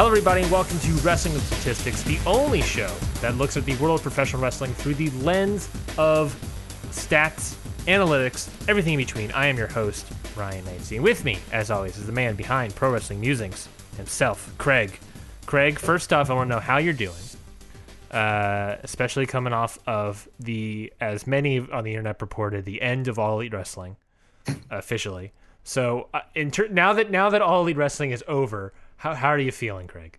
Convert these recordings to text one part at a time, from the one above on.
Hello, everybody, and welcome to Wrestling with Statistics, the only show that looks at the world of professional wrestling through the lens of stats, analytics, everything in between. I am your host, Ryan Knightsey. And with me, as always, is the man behind Pro Wrestling Musings himself, Craig. Craig, first off, I want to know how you're doing, uh, especially coming off of the, as many on the internet purported, the end of All Elite Wrestling officially. So, uh, ter- now that now that All Elite Wrestling is over, how how are you feeling, Craig?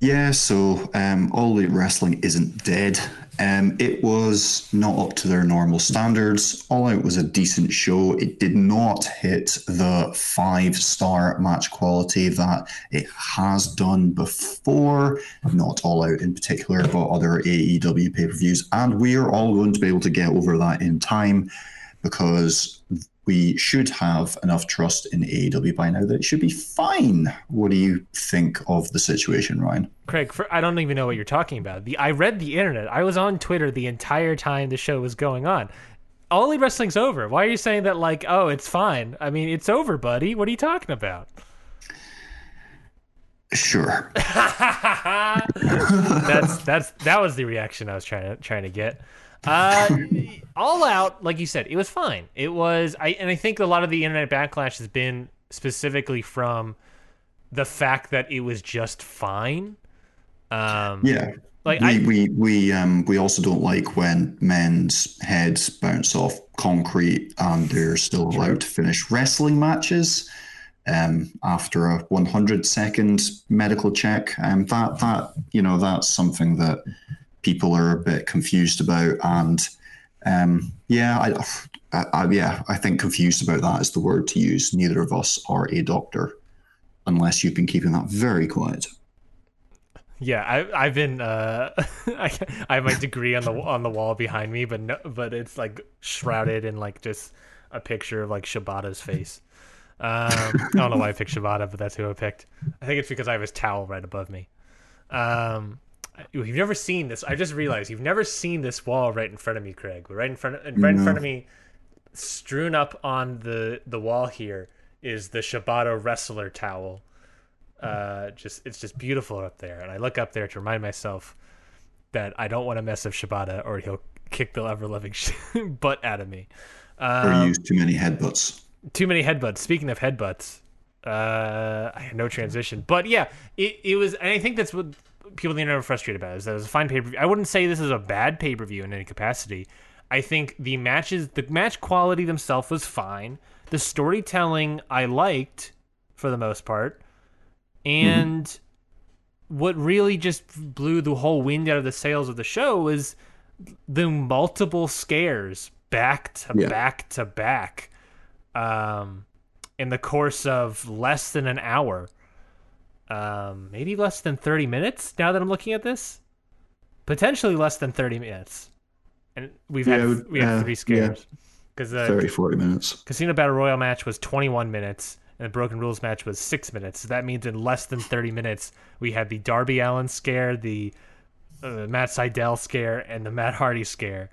Yeah, so um, All Elite Wrestling isn't dead. Um, it was not up to their normal standards. All Out was a decent show. It did not hit the five star match quality that it has done before, not All Out in particular, but other AEW pay per views. And we are all going to be able to get over that in time because we should have enough trust in AEW by now that it should be fine. What do you think of the situation, Ryan? Craig, for, I don't even know what you're talking about. The I read the internet. I was on Twitter the entire time the show was going on. All Elite Wrestling's over. Why are you saying that like, oh, it's fine? I mean, it's over, buddy. What are you talking about? Sure. that's that's that was the reaction I was trying to trying to get. Uh, all out, like you said, it was fine. It was, I and I think a lot of the internet backlash has been specifically from the fact that it was just fine. Um, yeah, like we, I, we we um we also don't like when men's heads bounce off concrete and they're still allowed to finish wrestling matches um after a 100 second medical check um that that you know that's something that people are a bit confused about and um yeah I, I, I yeah i think confused about that is the word to use neither of us are a doctor unless you've been keeping that very quiet yeah, I, I've been. Uh, I, have my degree on the on the wall behind me, but no, but it's like shrouded in like just a picture of like Shibata's face. Um, I don't know why I picked Shibata, but that's who I picked. I think it's because I have his towel right above me. Um, you've never seen this. I just realized you've never seen this wall right in front of me, Craig. Right in front of right in front of me, strewn up on the the wall here is the Shibata wrestler towel uh, just it's just beautiful up there. And I look up there to remind myself that I don't want to mess with Shibata or he'll kick the ever loving butt out of me. Um, or use too many headbutts. Too many headbutts. Speaking of headbutts, uh, I had no transition, but yeah, it, it was, and I think that's what people in the internet are frustrated about is that it was a fine pay per view. I wouldn't say this is a bad pay per view in any capacity. I think the matches, the match quality themselves was fine. The storytelling I liked for the most part. And mm-hmm. what really just blew the whole wind out of the sails of the show was the multiple scares back to yeah. back to back um, in the course of less than an hour. Um, maybe less than 30 minutes now that I'm looking at this. Potentially less than 30 minutes. And we've yeah, had we had uh, three scares. Because yeah. the 30, 40 minutes. Casino Battle Royal match was 21 minutes and the Broken Rules match was six minutes. So that means in less than 30 minutes, we had the Darby Allin scare, the uh, Matt Sydal scare, and the Matt Hardy scare.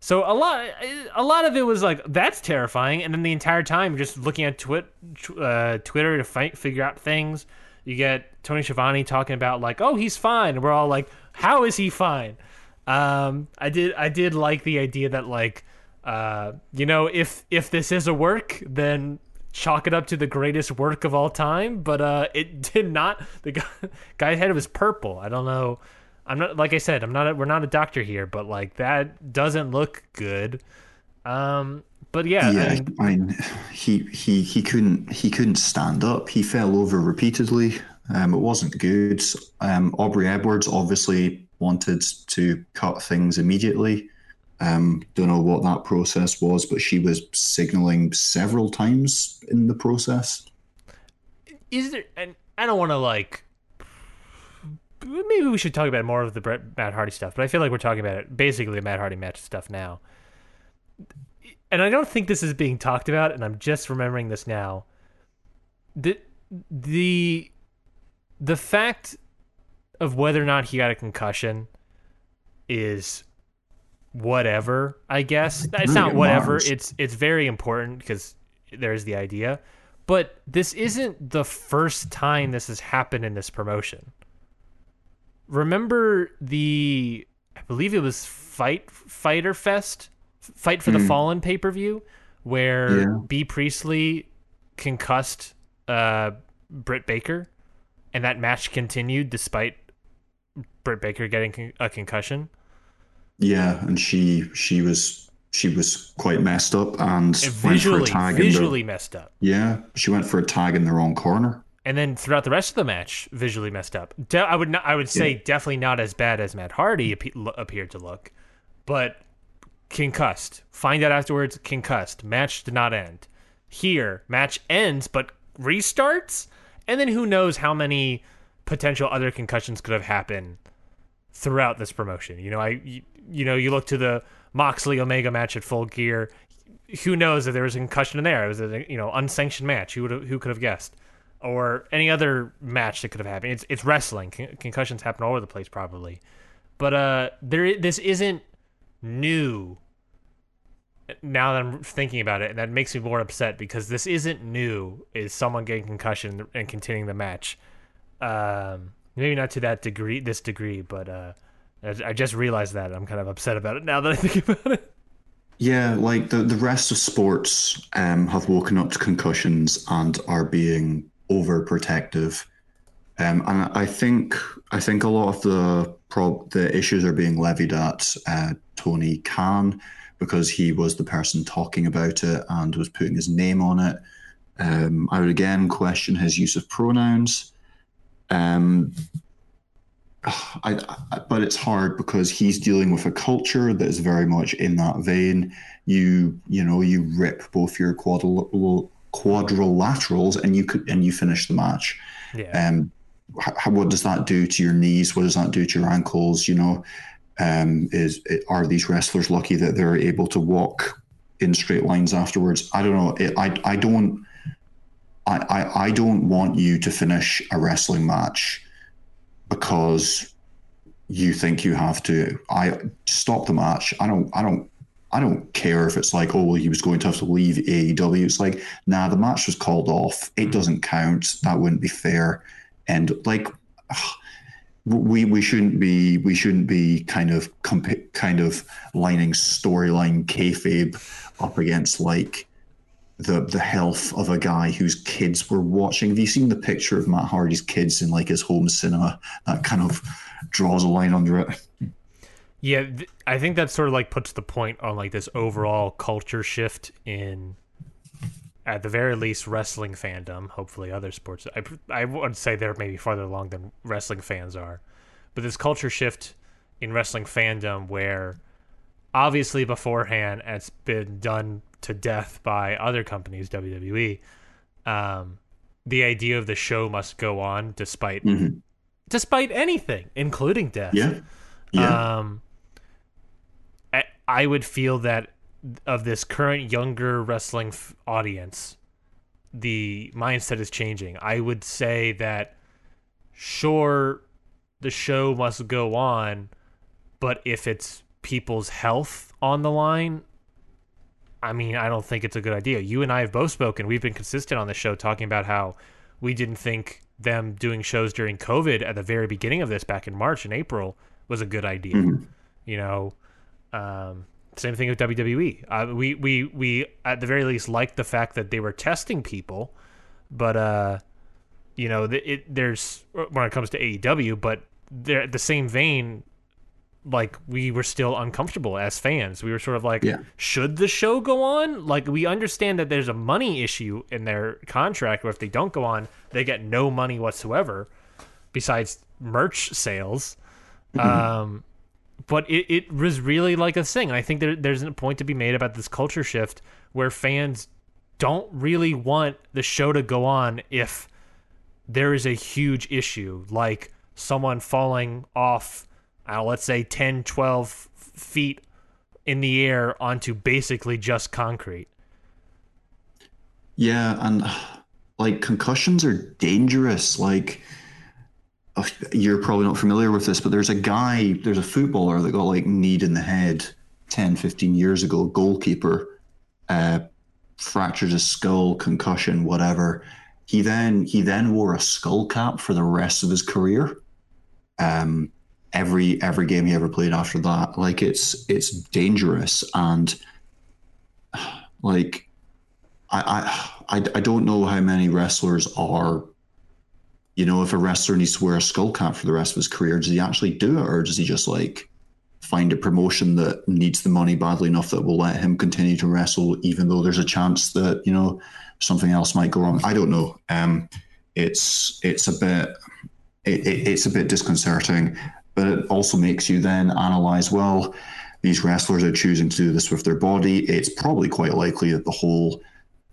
So a lot, a lot of it was like that's terrifying, and then the entire time just looking at twit, uh, Twitter to fight, figure out things. You get Tony Schiavone talking about like, oh, he's fine, and we're all like, how is he fine? Um, I did, I did like the idea that like, uh, you know, if if this is a work, then chalk it up to the greatest work of all time, but uh, it did not. The guy, guy's head was purple. I don't know. I'm not like I said. I'm not. A, we're not a doctor here, but like that doesn't look good. Um, but yeah, yeah. I mean, I mean, he he he couldn't he couldn't stand up. He fell over repeatedly. Um, it wasn't good. Um, Aubrey Edwards obviously wanted to cut things immediately. Um, don't know what that process was, but she was signaling several times in the process. Is there? And I don't want to like. Maybe we should talk about more of the Bret, Matt Hardy stuff, but I feel like we're talking about it basically the Matt Hardy match stuff now. And I don't think this is being talked about, and I'm just remembering this now. The the the fact of whether or not he got a concussion is whatever, I guess. It's not whatever. It's it's very important because there's the idea. But this isn't the first time this has happened in this promotion. Remember the I believe it was Fight Fighter Fest, Fight for the Fallen pay per view, where Yeah. Bea Priestley concussed uh, Britt Baker, and that match continued despite Britt Baker getting con- a concussion. Yeah, and she she was she was quite messed up and It went for a tag in the visually messed up. yeah she went for a tag in the wrong corner. and then throughout the rest of the match, visually messed up. De- I would not, I would say definitely not as bad as Matt Hardy lo- appeared to look, but concussed. Find out afterwards, concussed. Match did not end. Here, match ends but restarts, and then who knows how many potential other concussions could have happened throughout this promotion. You know, I you, you know you look to the Moxley Omega match at Full Gear. Who knows if there was a concussion in there? It was a you know unsanctioned match. Who would who could have guessed? Or any other match that could have happened. It's it's wrestling. Con- concussions happen all over the place, probably. But uh, there this isn't new. Now that I'm thinking about it, that makes me more upset because this isn't new. Is someone getting concussion and continuing the match? Um, maybe not to that degree, this degree, but uh, I I just realized that I'm kind of upset about it now that I think about it. Yeah, like the, the rest of sports um, have woken up to concussions and are being overprotective. Um, and I think I think a lot of the prob- the issues are being levied at uh, Tony Khan because he was the person talking about it and was putting his name on it. Um, I would again question his use of pronouns. Um, I, I, but it's hard because he's dealing with a culture that is very much in that vein. You you know you rip both your quadril- quadrilaterals and you could and you finish the match. Yeah, Um, how, what does that do to your knees? What does that do to your ankles? You know, um, is are these wrestlers lucky that they're able to walk in straight lines afterwards? I don't know. It, I I don't. I, I, don't want you to finish a wrestling match because you think you have to. I stop the match. I don't. I don't. I don't care if it's like, oh, well, he was going to have to leave AEW. It's like, nah, the match was called off. It doesn't count. That wouldn't be fair. And like, we we shouldn't be we shouldn't be kind of comp- kind of lining storyline kayfabe up against like the the health of a guy whose kids were watching. Have you seen the picture of Matt Hardy's kids in like his home cinema? That kind of draws a line under it. yeah. Th- I think that sort of like puts the point on like this overall culture shift in, at the very least, wrestling fandom. Hopefully, other sports. I I would say they're maybe farther along than wrestling fans are, but this culture shift in wrestling fandom where obviously beforehand it's been done to death by other companies WWE um the idea of the show must go on despite Mhm. despite anything including death Yeah, yeah, um I, I would feel that of this current younger wrestling f- audience the mindset is changing. I would say that sure the show must go on but if it's people's health on the line i mean i don't think it's a good idea. You and i have both spoken. We've been consistent on the show talking about how we didn't think them doing shows during covid at the very beginning of this back in march and april was a good idea. Mhm. you know um, same thing with WWE. Uh, we we we at the very least liked the fact that they were testing people, but uh, you know, the, it there's when it comes to AEW, but they're the same vein. Like we were still uncomfortable as fans. We were sort of like, Yeah. should the show go on? Like we understand that there's a money issue in their contract, where if they don't go on, they get no money whatsoever, besides merch sales. Um, but it, it was really like a thing. And I think there, there's a point to be made about this culture shift where fans don't really want the show to go on if there is a huge issue, like someone falling off, let's say 10, 12 feet in the air onto basically just concrete. yeah, and like concussions are dangerous. Like you're probably not familiar with this, but there's a guy, there's a footballer that got like kneed in the head 10, 15 years ago, goalkeeper, uh, fractured his skull, concussion, whatever. He then he then wore a skull cap for the rest of his career. Um, every every game he ever played after that, like it's it's dangerous and like I I I don't know how many wrestlers are. You know, if a wrestler needs to wear a skull cap for the rest of his career, does he actually do it, or does he just like find a promotion that needs the money badly enough that will let him continue to wrestle, even though there's a chance that you know something else might go wrong. I don't know. Um, it's it's a bit it, it, it's a bit disconcerting, but it also makes you then analyze well. These wrestlers are choosing to do this with their body. It's probably quite likely that the whole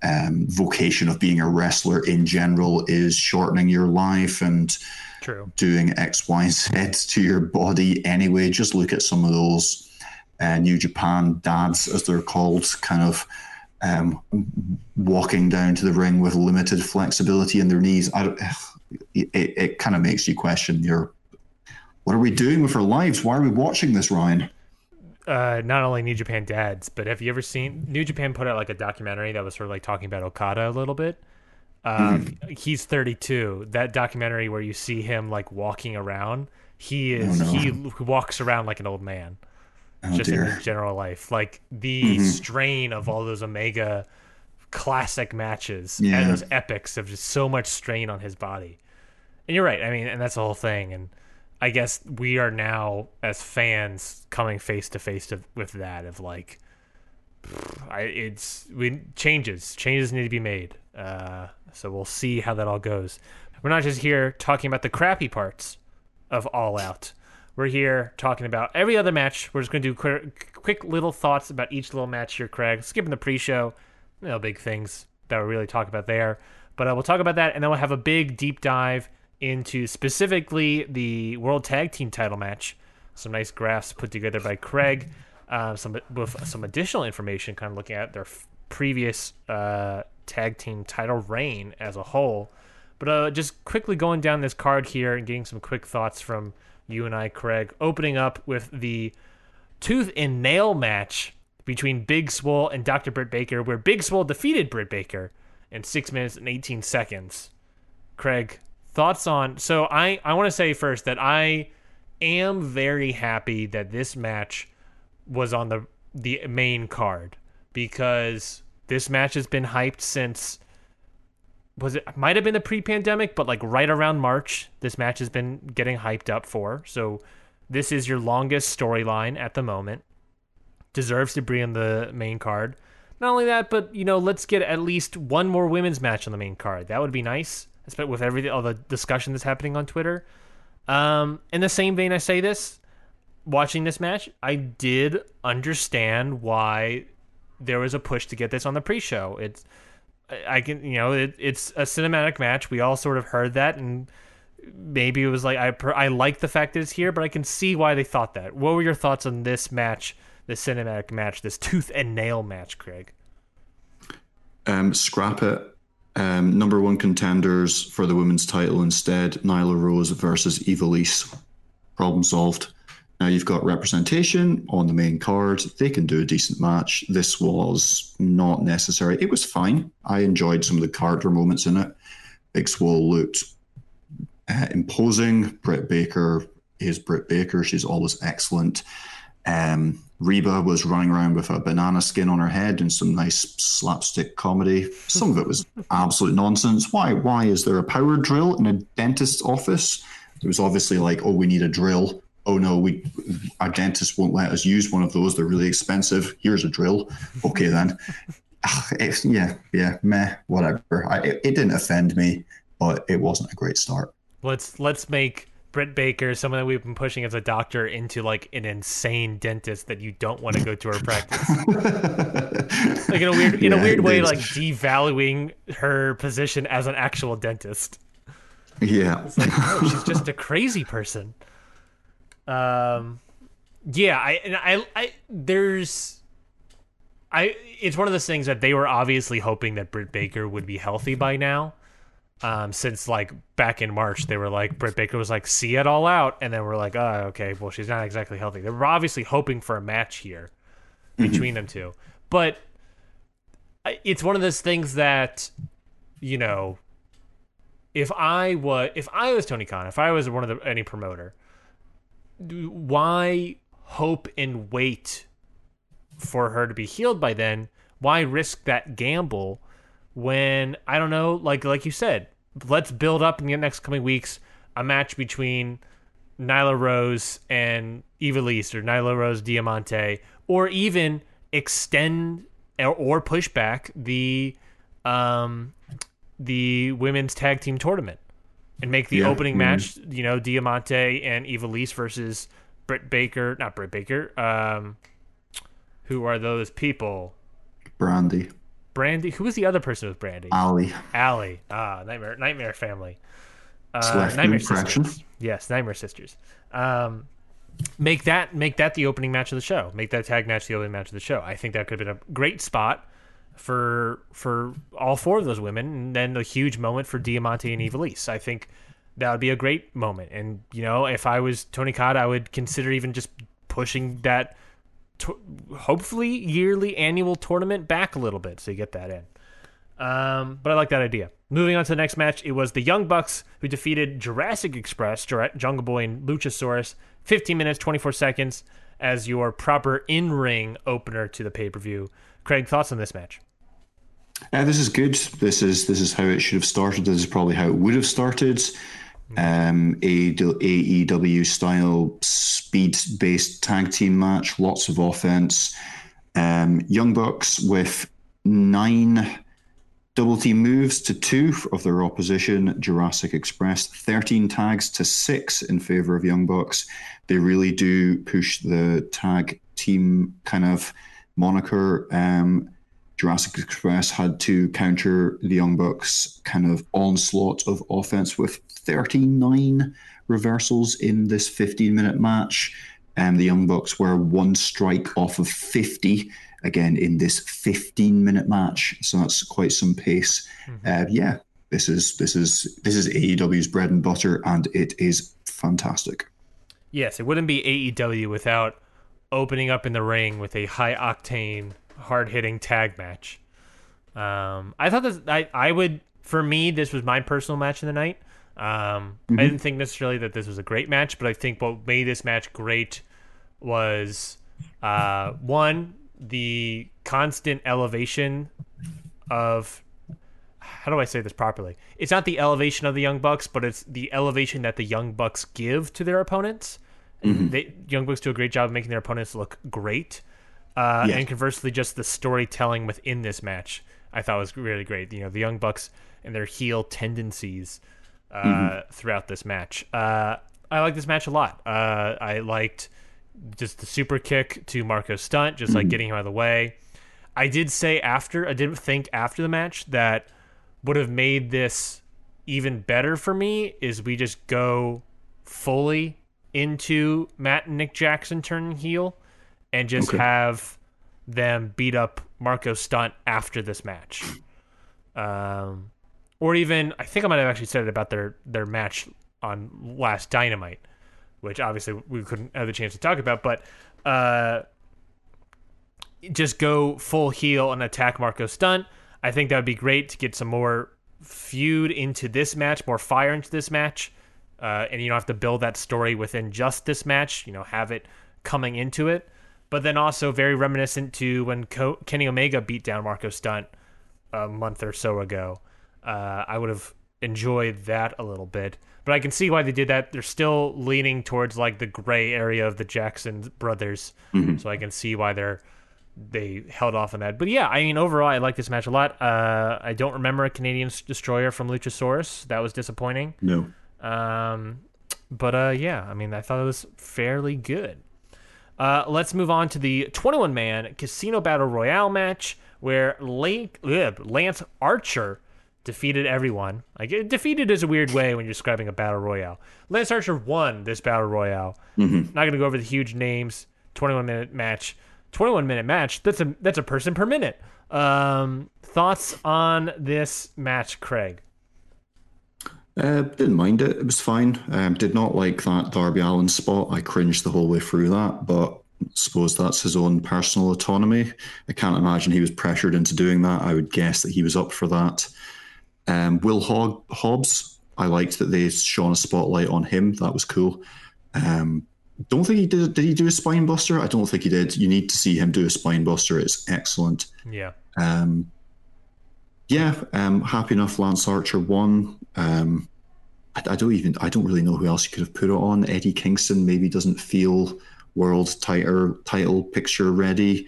um, vocation of being a wrestler in general is shortening your life and True. doing X, Y, Z to your body anyway. Just look at some of those uh, New Japan dads, as they're called, kind of um, walking down to the ring with limited flexibility in their knees. I, it, it kind of makes you question your what are we doing with our lives? Why are we watching this, Ryan? Uh, not only New Japan dads, but have you ever seen New Japan put out like a documentary that was sort of like talking about Okada a little bit? Um, mm-hmm. He's 32. That documentary where you see him like walking around, he is oh, no. he walks around like an old man, oh, just dear. in general life. Like the mm-hmm. strain of all those Omega classic matches yeah. and those epics of just so much strain on his body. And you're right. I mean, and that's the whole thing. And I guess we are now as fans coming face to face with that of like, I, it's we changes changes need to be made. Uh, so we'll see how that all goes. We're not just here talking about the crappy parts of All Out. We're here talking about every other match. We're just going to do quick, quick little thoughts about each little match here, Craig. Skipping the pre-show, no big things that we'll really talk about there. But uh, we'll talk about that, and then we'll have a big deep dive into specifically the World Tag Team title match. Some nice graphs put together by Craig. Uh, some with some additional information, kind of looking at their f- previous uh, tag team title reign as a whole. But uh, just quickly going down this card here and getting some quick thoughts from you and I, Craig. Opening up with the tooth and nail match between Big Swole and Dr. Britt Baker, where Big Swole defeated Britt Baker in six minutes and 18 seconds. Craig, thoughts on so i i want to say first that i am very happy that this match was on the the main card because this match has been hyped since was it might have been the pre-pandemic but like right around march this match has been getting hyped up for. So this is your longest storyline at the moment. Deserves to be on the main card. Not only that but you know let's get at least one more women's match on the main card. That would be nice with everything, all the discussion that's happening on Twitter. Um, in the same vein, I say this: watching this match, I did understand why there was a push to get this on the pre-show. It's, I can, you know, it, it's a cinematic match. We all sort of heard that, and maybe it was like I, I like the fact that it's here, but I can see why they thought that. What were your thoughts on this match, the cinematic match, this tooth and nail match, Craig? Um, scrap it um, number one contenders for the women's title instead, Nyla Rose versus Ivelisse. Problem solved. Now you've got representation on the main card. They can do a decent match. This was not necessary. It was fine. I enjoyed some of the character moments in it. Big Swole looked uh, imposing. Britt Baker is Britt Baker. She's always excellent. Um, Reba was running around with a banana skin on her head and some nice slapstick comedy. Some of it was absolute nonsense. Why? Why is there a power drill in a dentist's office? It was obviously like, oh, we need a drill. Oh no, we our dentist won't let us use one of those. They're really expensive. Here's a drill. Okay then. Ah, it's, yeah, yeah, meh, whatever. I, it, it didn't offend me, but it wasn't a great start. Let's let's make Britt Baker, someone that we've been pushing as a doctor, into like an insane dentist that you don't want to go to her practice. like in a weird, in yeah, a weird way, like devaluing her position as an actual dentist. Yeah, it's like, oh, she's just a crazy person. Um, yeah, I and I, I there's. I it's one of those things that they were obviously hoping that Britt Baker would be healthy by now um, since like back in March, they were like Britt Baker was like, "See it all out," and then we're like, "Oh, okay. Well, she's not exactly healthy." They were obviously hoping for a match here mm-hmm. between them two, but it's one of those things that you know if I was if I was Tony Khan, if I was one of the any promoter, why hope and wait for her to be healed by then? Why risk that gamble when I don't know, like like you said, let's build up in the next coming weeks a match between Nyla Rose and Ivelisse or Nyla Rose Diamante, or even extend or, or push back the um the women's tag team tournament and make the Yeah, opening mhm. match, you know, Diamante and Ivelisse versus Britt Baker, not Britt Baker. Um, who are those people? Brandi, Brandi. Who was the other person with Brandi? Ali. Allie. Ah, Nightmare Nightmare Family. Uh, Nightmare. Sisters. Yes, Nightmare Sisters. Um, make that make that the opening match of the show. Make that tag match the opening match of the show. I think that could have been a great spot for for all four of those women, and then a huge moment for Diamante and Ivelisse. I think that would be a great moment. And you know, if I was Tony Khan, I would consider even just pushing that, to- hopefully yearly annual tournament back a little bit, so you get that in. Um, but I like that idea. Moving on to the next match, it was the Young Bucks who defeated Jurassic Express, Jungle Boy, and Luchasaurus. 15 minutes, 24 seconds as your proper in ring opener to the pay per view. Craig, thoughts on this match? Uh, this is good. This is this is how it should have started. This is probably how it would have started. Um, AEW style speed based tag team match. Lots of offense. Um, Young Bucks with nine double team moves to two of their opposition. Jurassic Express thirteen tags to six in favor of Young Bucks. They really do push the tag team kind of moniker. Um, Jurassic Express had to counter the Young Bucks' kind of onslaught of offense with 39 reversals in this 15 minute match. And the Young Bucks were one strike off of 50 again in this 15 minute match. So that's quite some pace. Uh, yeah, this is this is this is AEW's bread and butter, and it is fantastic. Yes, it wouldn't be AEW without opening up in the ring with a high octane, hard hitting tag match. Um, I thought this. I I would for me this was my personal match of the night. Um, I didn't think necessarily that this was a great match, but I think what made this match great was uh, one the constant elevation of how do I say this properly? It's not the elevation of the Young Bucks, but it's the elevation that the Young Bucks give to their opponents. They Young Bucks do a great job of making their opponents look great. Uh, Yeah. And conversely, just the storytelling within this match, I thought was really great. You know, the Young Bucks and their heel tendencies uh, throughout this match. Uh, I like this match a lot. Uh, I liked just the super kick to Marco Stunt, just like getting him out of the way. I did say after, I didn't think after the match that would have made this even better for me is we just go fully into Matt and Nick Jackson turning heel and just Okay. have them beat up Marco Stunt after this match. Um, or even I think I might have actually said it about their their match on last Dynamite, which obviously we couldn't have the chance to talk about, but uh, just go full heel and attack Marco Stunt. I think that would be great to get some more feud into this match, more fire into this match, uh, and you don't have to build that story within just this match. You know, have it coming into it, but then also very reminiscent to when Co- Kenny Omega beat down Marco Stunt a month or so ago. Uh, I would have enjoyed that a little bit, but I can see why they did that. They're still leaning towards like the gray area of the Jackson brothers, so I can see why they're they held off on that. But yeah, I mean, overall, I like this match a lot. Uh, I don't remember a Canadian destroyer from Luchasaurus. That was disappointing. No. Um, but uh, yeah, I mean, I thought it was fairly good. Uh, let's move on to the 21 man Casino Battle Royale match where Lance Archer defeated everyone. Like, defeated is a weird way when you're describing a battle royale. Lance Archer won this battle royale. Not going to go over the huge names. 21 minute match. 21 minute match. That's a that's a person per minute. Um, thoughts on this match, Craig? Uh, didn't mind it. It was fine. Um, did not like that Darby Allin spot. I cringed the whole way through that, but suppose that's his own personal autonomy. I can't imagine he was pressured into doing that. I would guess that he was up for that. Um, Will Hog- Hobbs, I liked that they shone a spotlight on him. That was cool. Um, don't think he did. Did he do a spine buster? I don't think he did. You need to see him do a spine buster. It's excellent. Yeah. Um, yeah. Um, happy enough. Lance Archer won. Um, I, I, don't even. I don't really know who else you could have put it on. Eddie Kingston maybe doesn't feel world title title picture ready.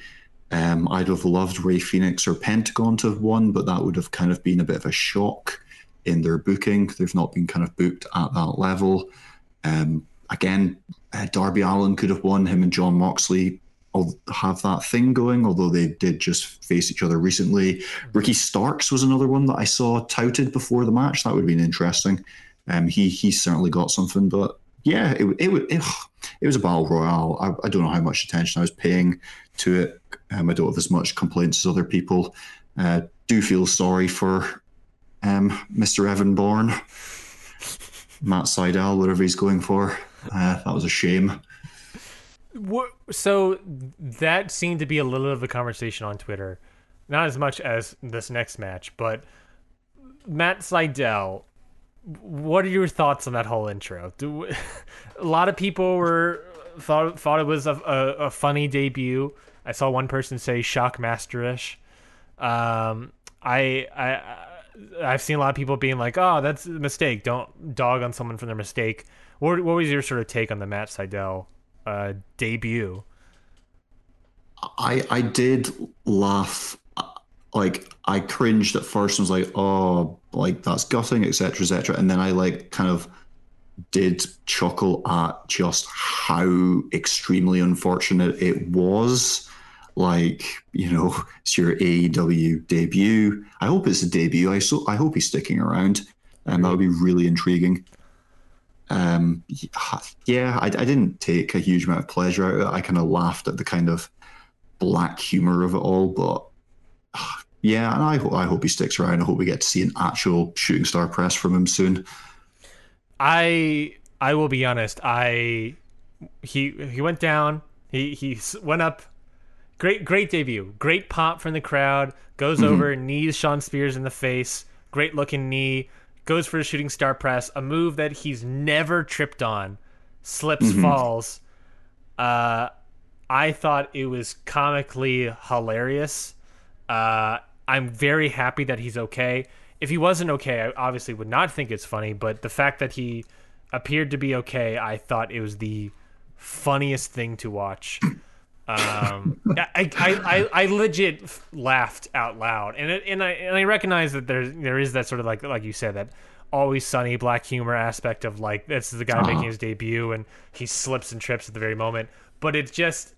Um, I'd have loved Rey Fenix or Pentagon to have won, but that would have kind of been a bit of a shock in their booking. They've not been kind of booked at that level. Um, again, uh, Darby Allin could have won. Him and Jon Moxley have that thing going, although they did just face each other recently. Ricky Starks was another one that I saw touted before the match. That would have been interesting. Um, he he certainly got something, but yeah, it it, it, it was a battle royale. I, I, don't know how much attention I was paying to it. Um, I don't have as much complaints as other people. Uh, do feel sorry for um, Mr. Evan Bourne, Matt Sydal, whatever he's going for. Uh, that was a shame. So that seemed to be a little of a conversation on Twitter, not as much as this next match, but Matt Sydal. What are your thoughts on that whole intro? Do, a lot of people were thought thought it was a, a, a funny debut. I saw one person say shockmasterish. Um, I I I've seen a lot of people being like, "Oh, that's a mistake. Don't dog on someone for their mistake." What, what was your sort of take on the Matt Sydal uh, debut? I I did laugh. Like I cringed at first and was like, "Oh, like that's gutting, etc., etc." And then I like kind of did chuckle at just how extremely unfortunate it was. Like, you know, it's your AEW debut. I hope it's a debut. I so I hope he's sticking around, and that would be really intriguing. Um, yeah, I, I didn't take a huge amount of pleasure out of it. I kind of laughed at the kind of black humor of it all, but yeah, and I hope I hope he sticks around. I hope we get to see an actual shooting star press from him soon. I I will be honest. I he he went down. He he went up. Great great debut. Great pop from the crowd. Goes mm-hmm. over, knees Shawn Spears in the face. Great looking knee. Goes for a shooting star press, a move that he's never tripped on. Slips, mm-hmm. falls. Uh, I thought it was comically hilarious. Uh, I'm very happy that he's okay if he wasn't okay, I obviously would not think it's funny. But the fact that he appeared to be okay, I thought it was the funniest thing to watch. Um, I, I, I, I legit laughed out loud, and it, and I and I recognize that there there is that sort of like like you said that always sunny black humor aspect of like this is the guy uh-huh. making his debut and he slips and trips at the very moment, but it's just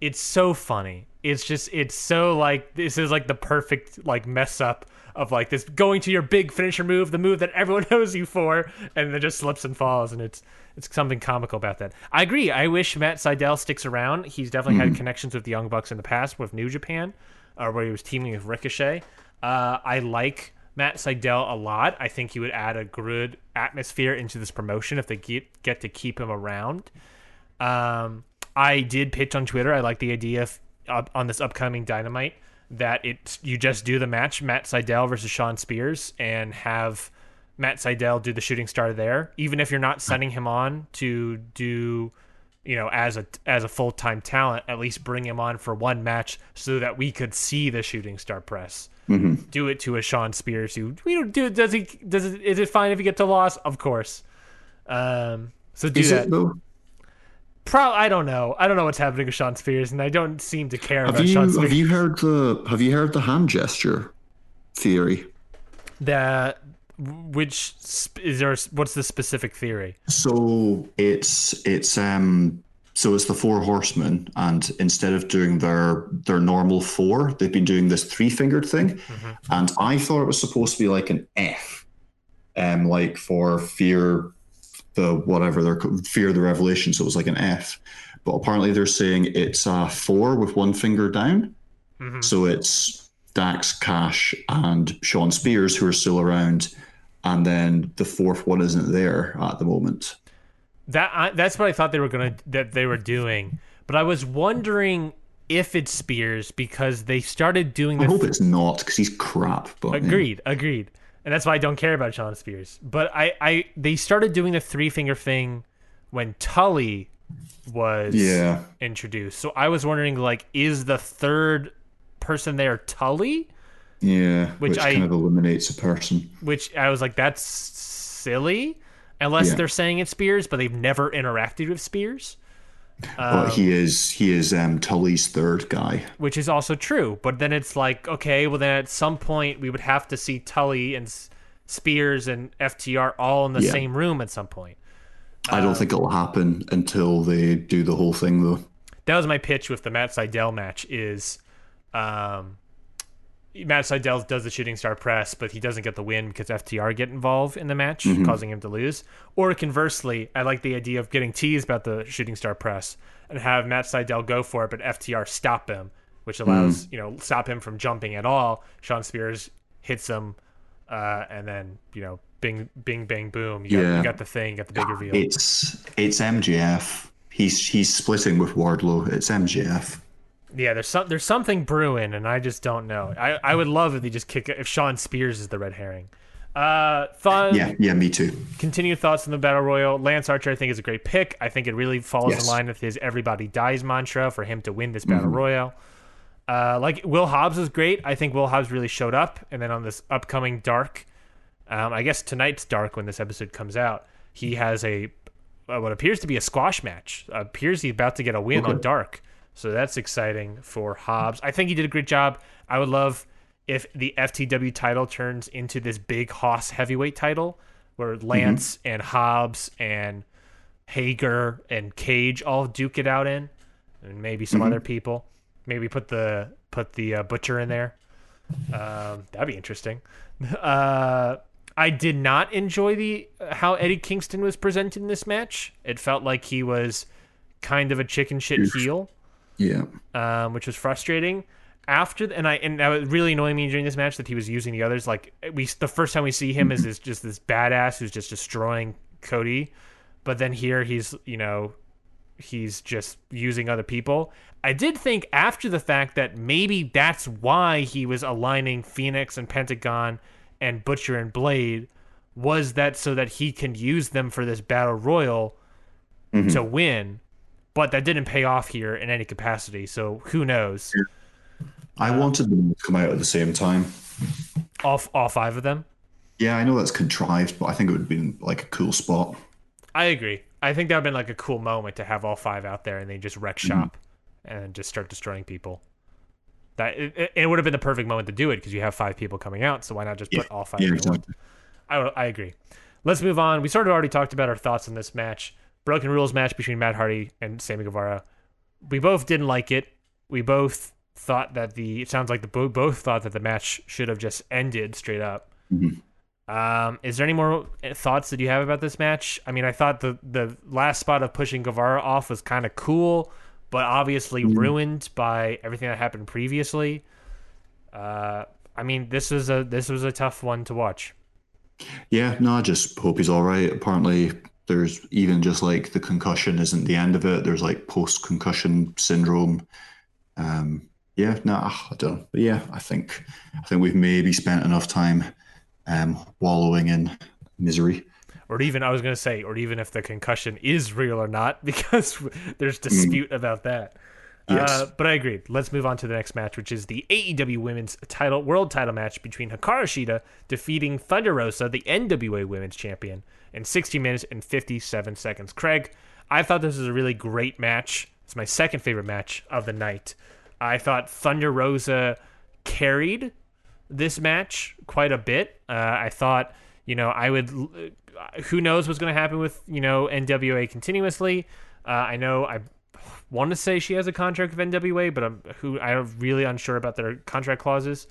it's so funny. It's just it's so like this is like the perfect like mess up of like this going to your big finisher move, the move that everyone knows you for, and then just slips and falls, and it's it's something comical about that. I agree. I wish Matt Sydal sticks around. He's definitely mm-hmm. had connections with the Young Bucks in the past with New Japan, uh, where he was teaming with Ricochet. Uh, I like Matt Sydal a lot. I think he would add a good atmosphere into this promotion if they get get to keep him around. Um, I did pitch on Twitter. I like the idea of, uh, on this upcoming Dynamite that it you just do the match Matt Sydal versus Shawn Spears and have Matt Sydal do the shooting star there, even if you're not sending him on to do you know as a as a full time talent, at least bring him on for one match so that we could see the shooting star press. Mm-hmm. Do it to a Shawn Spears who we don't do. Does he? Does it? Is it fine if he gets a loss? Of course. Um, so do is that. It, Pro, I don't know. I don't know what's happening with Shawn Spears, and I don't seem to care have about you, Shawn Spears. Have you heard the Have you heard the hand gesture theory? That which is there? What's the specific theory? So it's it's um so it's the four horsemen, and instead of doing their their normal four, they've been doing this three fingered thing, mm-hmm. and I thought it was supposed to be like an F, um, like for fear the whatever their fear the revelation. So it was like an F, but apparently they're saying it's a four with one finger down. Mm-hmm. So it's Dax, Cash, and Shawn Spears who are still around, and then the fourth one isn't there at the moment. That that's what I thought they were gonna that they were doing, but I was wondering if it's Spears because they started doing I hope it's not because he's crap. But yeah. Agreed, agreed. And that's why I don't care about Shawn Spears. But I, I they started doing the three finger thing when Tully was Yeah. introduced. So I was wondering like, is the third person there Tully? Yeah, Which which, I- kind of eliminates a person. Which I was like, that's silly. Unless Yeah. they're saying it's Spears, but they've never interacted with Spears. but he is he is um, Tully's third guy. which is also true. But then it's like, okay, well, then at some point we would have to see Tully and Spears and FTR all in the Yeah. same room at some point. I don't think it'll happen until they do the whole thing though. That was my pitch with the Matt Sydal match. Is um, Matt Sydal does the shooting star press, but he doesn't get the win because FTR get involved in the match, causing him to lose. Or conversely, I like the idea of getting teased about the shooting star press and have Matt Sydal go for it, but FTR stop him, which allows you know stop him from jumping at all. Shawn Spears hits him, uh, and then you know, bing, bing, bang, boom. You, got, Yeah. you got the thing, you got the big reveal. It's it's MJF. He's he's splitting with Wardlow. It's MJF. Yeah, there's some there's something brewing, and I just don't know. I, I would love if they just kick it if Shawn Spears is the red herring. Uh, thought Yeah, yeah, me too. continued thoughts on the battle royal. Lance Archer, I think, is a great pick. I think it really falls Yes. in line with his "everybody dies" mantra for him to win this battle royal. Uh, like Will Hobbs was great. I think Will Hobbs really showed up, and then on this upcoming Dark, um, I guess tonight's Dark when this episode comes out, he has a uh, what appears to be a squash match. Uh, appears he's about to get a win on Dark, so that's exciting for Hobbs. I think he did a great job. I would love if the FTW title turns into this big Hoss heavyweight title, where Lance and Hobbs and Hager and Cage all duke it out in, and maybe some other people. Maybe put the put the uh, butcher in there. Um, that'd be interesting. Uh, I did not enjoy the how Eddie Kingston was presented in this match. It felt like he was kind of a chicken shit heel, Yeah. um, which was frustrating. After and I and that was really annoying me during this match that he was using the others. Like we, the first time we see him is this just this badass who's just destroying Cody, but then here he's you know he's just using other people. I did think after the fact that maybe that's why he was aligning Fenix and Pentagon and Butcher and Blade was that so that he can use them for this battle royal to win. But that didn't pay off here in any capacity. So who knows? I wanted them to come out at the same time. All all five of them. Yeah, I know that's contrived, but I think it would have been like a cool spot. I agree. I think that would have been like a cool moment to have all five out there and they just wreck mm-hmm. shop and just start destroying people. That it, it- would have been the perfect moment to do it because you have five people coming out. So why not just put all five? Yeah, in at once? exactly. I, I agree. Let's move on. We sort of already talked about our thoughts on this match. Broken rules match between Matt Hardy and Sammy Guevara. We both didn't like it. We both thought that the it sounds like the both thought that the match should have just ended straight up. Mhm. Um, is there any more thoughts that you have about this match? I mean, I thought the the last spot of pushing Guevara off was kind of cool, but obviously ruined by everything that happened previously. Uh, I mean, this was a this was a tough one to watch. Yeah, no, I just hope he's all right. Apparently, there's even just like the concussion isn't the end of it. There's like post concussion syndrome. Um, yeah, no, I don't. know. But yeah, I think I think we've maybe spent enough time um, wallowing in misery. or even I was going to say, or even if the concussion is real or not, because there's dispute about that. Yes. Uh, but I agree. Let's move on to the next match, which is the AEW Women's Title World Title match between Hikaru Shida defeating Thunder Rosa, the NWA Women's Champion, in 60 minutes and 57 seconds. Craig, I thought this was a really great match. It's my second favorite match of the night. I thought Thunder Rosa carried this match quite a bit. Uh, I thought, you know, I would. uh, Who knows what's going to happen with you know NWA continuously? Uh, I know I want to say she has a contract with NWA, but I'm who I'm really unsure about their contract clauses.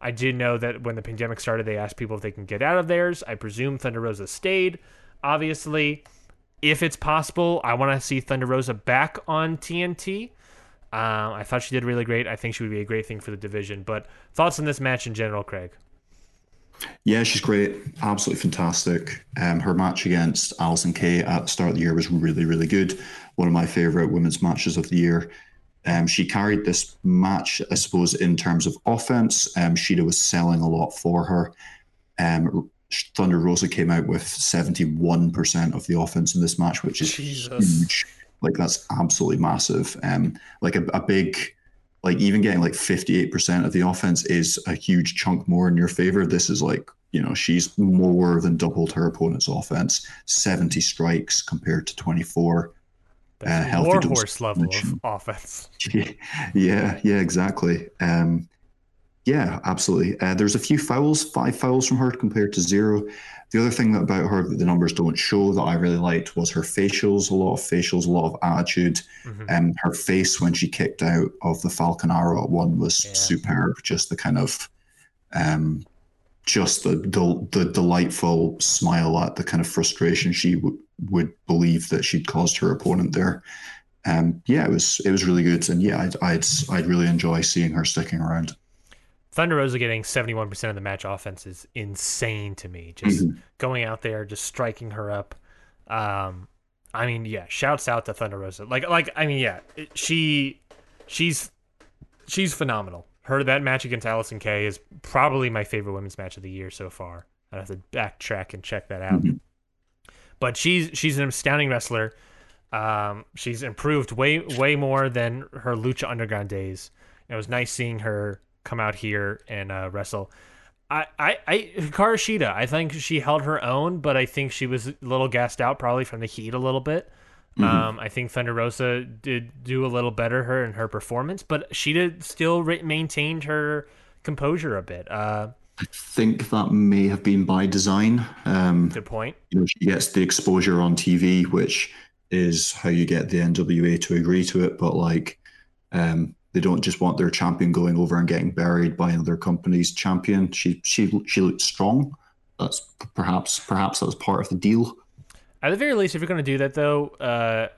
I did know that when the pandemic started, they asked people if they can get out of theirs. I presume Thunder Rosa stayed. Obviously, if it's possible, I want to see Thunder Rosa back on TNT. Um, I thought she did really great. I think she would be a great thing for the division. But thoughts on this match in general, Craig? Yeah, she's great. Absolutely fantastic. Um, her match against Allysin Kay at the start of the year was really, really good. One of my favorite women's matches of the year. Um, she carried this match, I suppose, in terms of offense. Um, Shida was selling a lot for her. Um, Thunder Rosa came out with 71% of the offense in this match, which is Jesus. huge. Like, that's absolutely massive. Um, like, a, a big, like, even getting like 58% of the offense is a huge chunk more in your favor. This is like, you know, she's more than doubled her opponent's offense, 70 strikes compared to 24 uh, healthy warhorse level of offense. Yeah, yeah, exactly. Um, yeah, absolutely. Uh, there's a few fouls, five fouls from her compared to zero. The other thing about her that the numbers don't show that I really liked was her facials. A lot of facials, a lot of attitude. Mm-hmm. Um, her face when she kicked out of the Falcon Arrow at one was yeah. superb. Just the kind of, um, just the, the, the delightful smile at the kind of frustration she w- would believe that she'd caused her opponent there. Um, yeah, it was it was really good, and yeah, I'd I'd I'd really enjoy seeing her sticking around. Thunder Rosa getting 71% of the match offense is insane to me. Just mm-hmm. going out there, just striking her up. Um, I mean, yeah, shouts out to Thunder Rosa. Like, like, I mean, yeah, she, she's, she's phenomenal. Her that match against Allysin Kay is probably my favorite women's match of the year so far. I have to backtrack and check that out. Mm-hmm. But she's she's an astounding wrestler. Um, she's improved way way more than her Lucha Underground days. It was nice seeing her come out here and uh, wrestle. I, I, I, Hikaru Shida, I think she held her own, but I think she was a little gassed out probably from the heat a little bit. Mm-hmm. Um, I think Thunder Rosa did do a little better her in her performance, but Shida still re- maintained her composure a bit. Uh, I think that may have been by design. Um, Good point. You know, she gets the exposure on TV, which is how you get the NWA to agree to it. But like, um, they don't just want their champion going over and getting buried by another company's champion. She she she looked strong. That's perhaps perhaps that was part of the deal. At the very least, if you're going to do that, though, uh,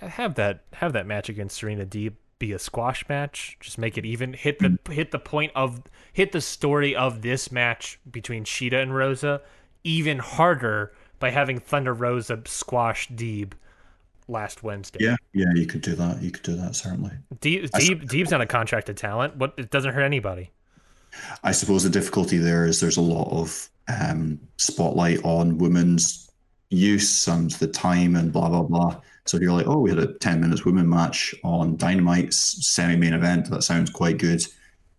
have that have that match against Serena Deeb be a squash match. Just make it even. Hit the mm. hit the point of hit the story of this match between Shida and Rosa even harder by having Thunder Rosa squash Deeb last Wednesday. Yeah, yeah, you could do that. You could do that certainly. Deeb, Deeb, Deeb's not a contracted talent. What it doesn't hurt anybody. I suppose the difficulty there is there's a lot of um, spotlight on women's use and the time and blah blah blah. So you're like, oh, we had a 10 minutes women match on Dynamite's semi main event. That sounds quite good.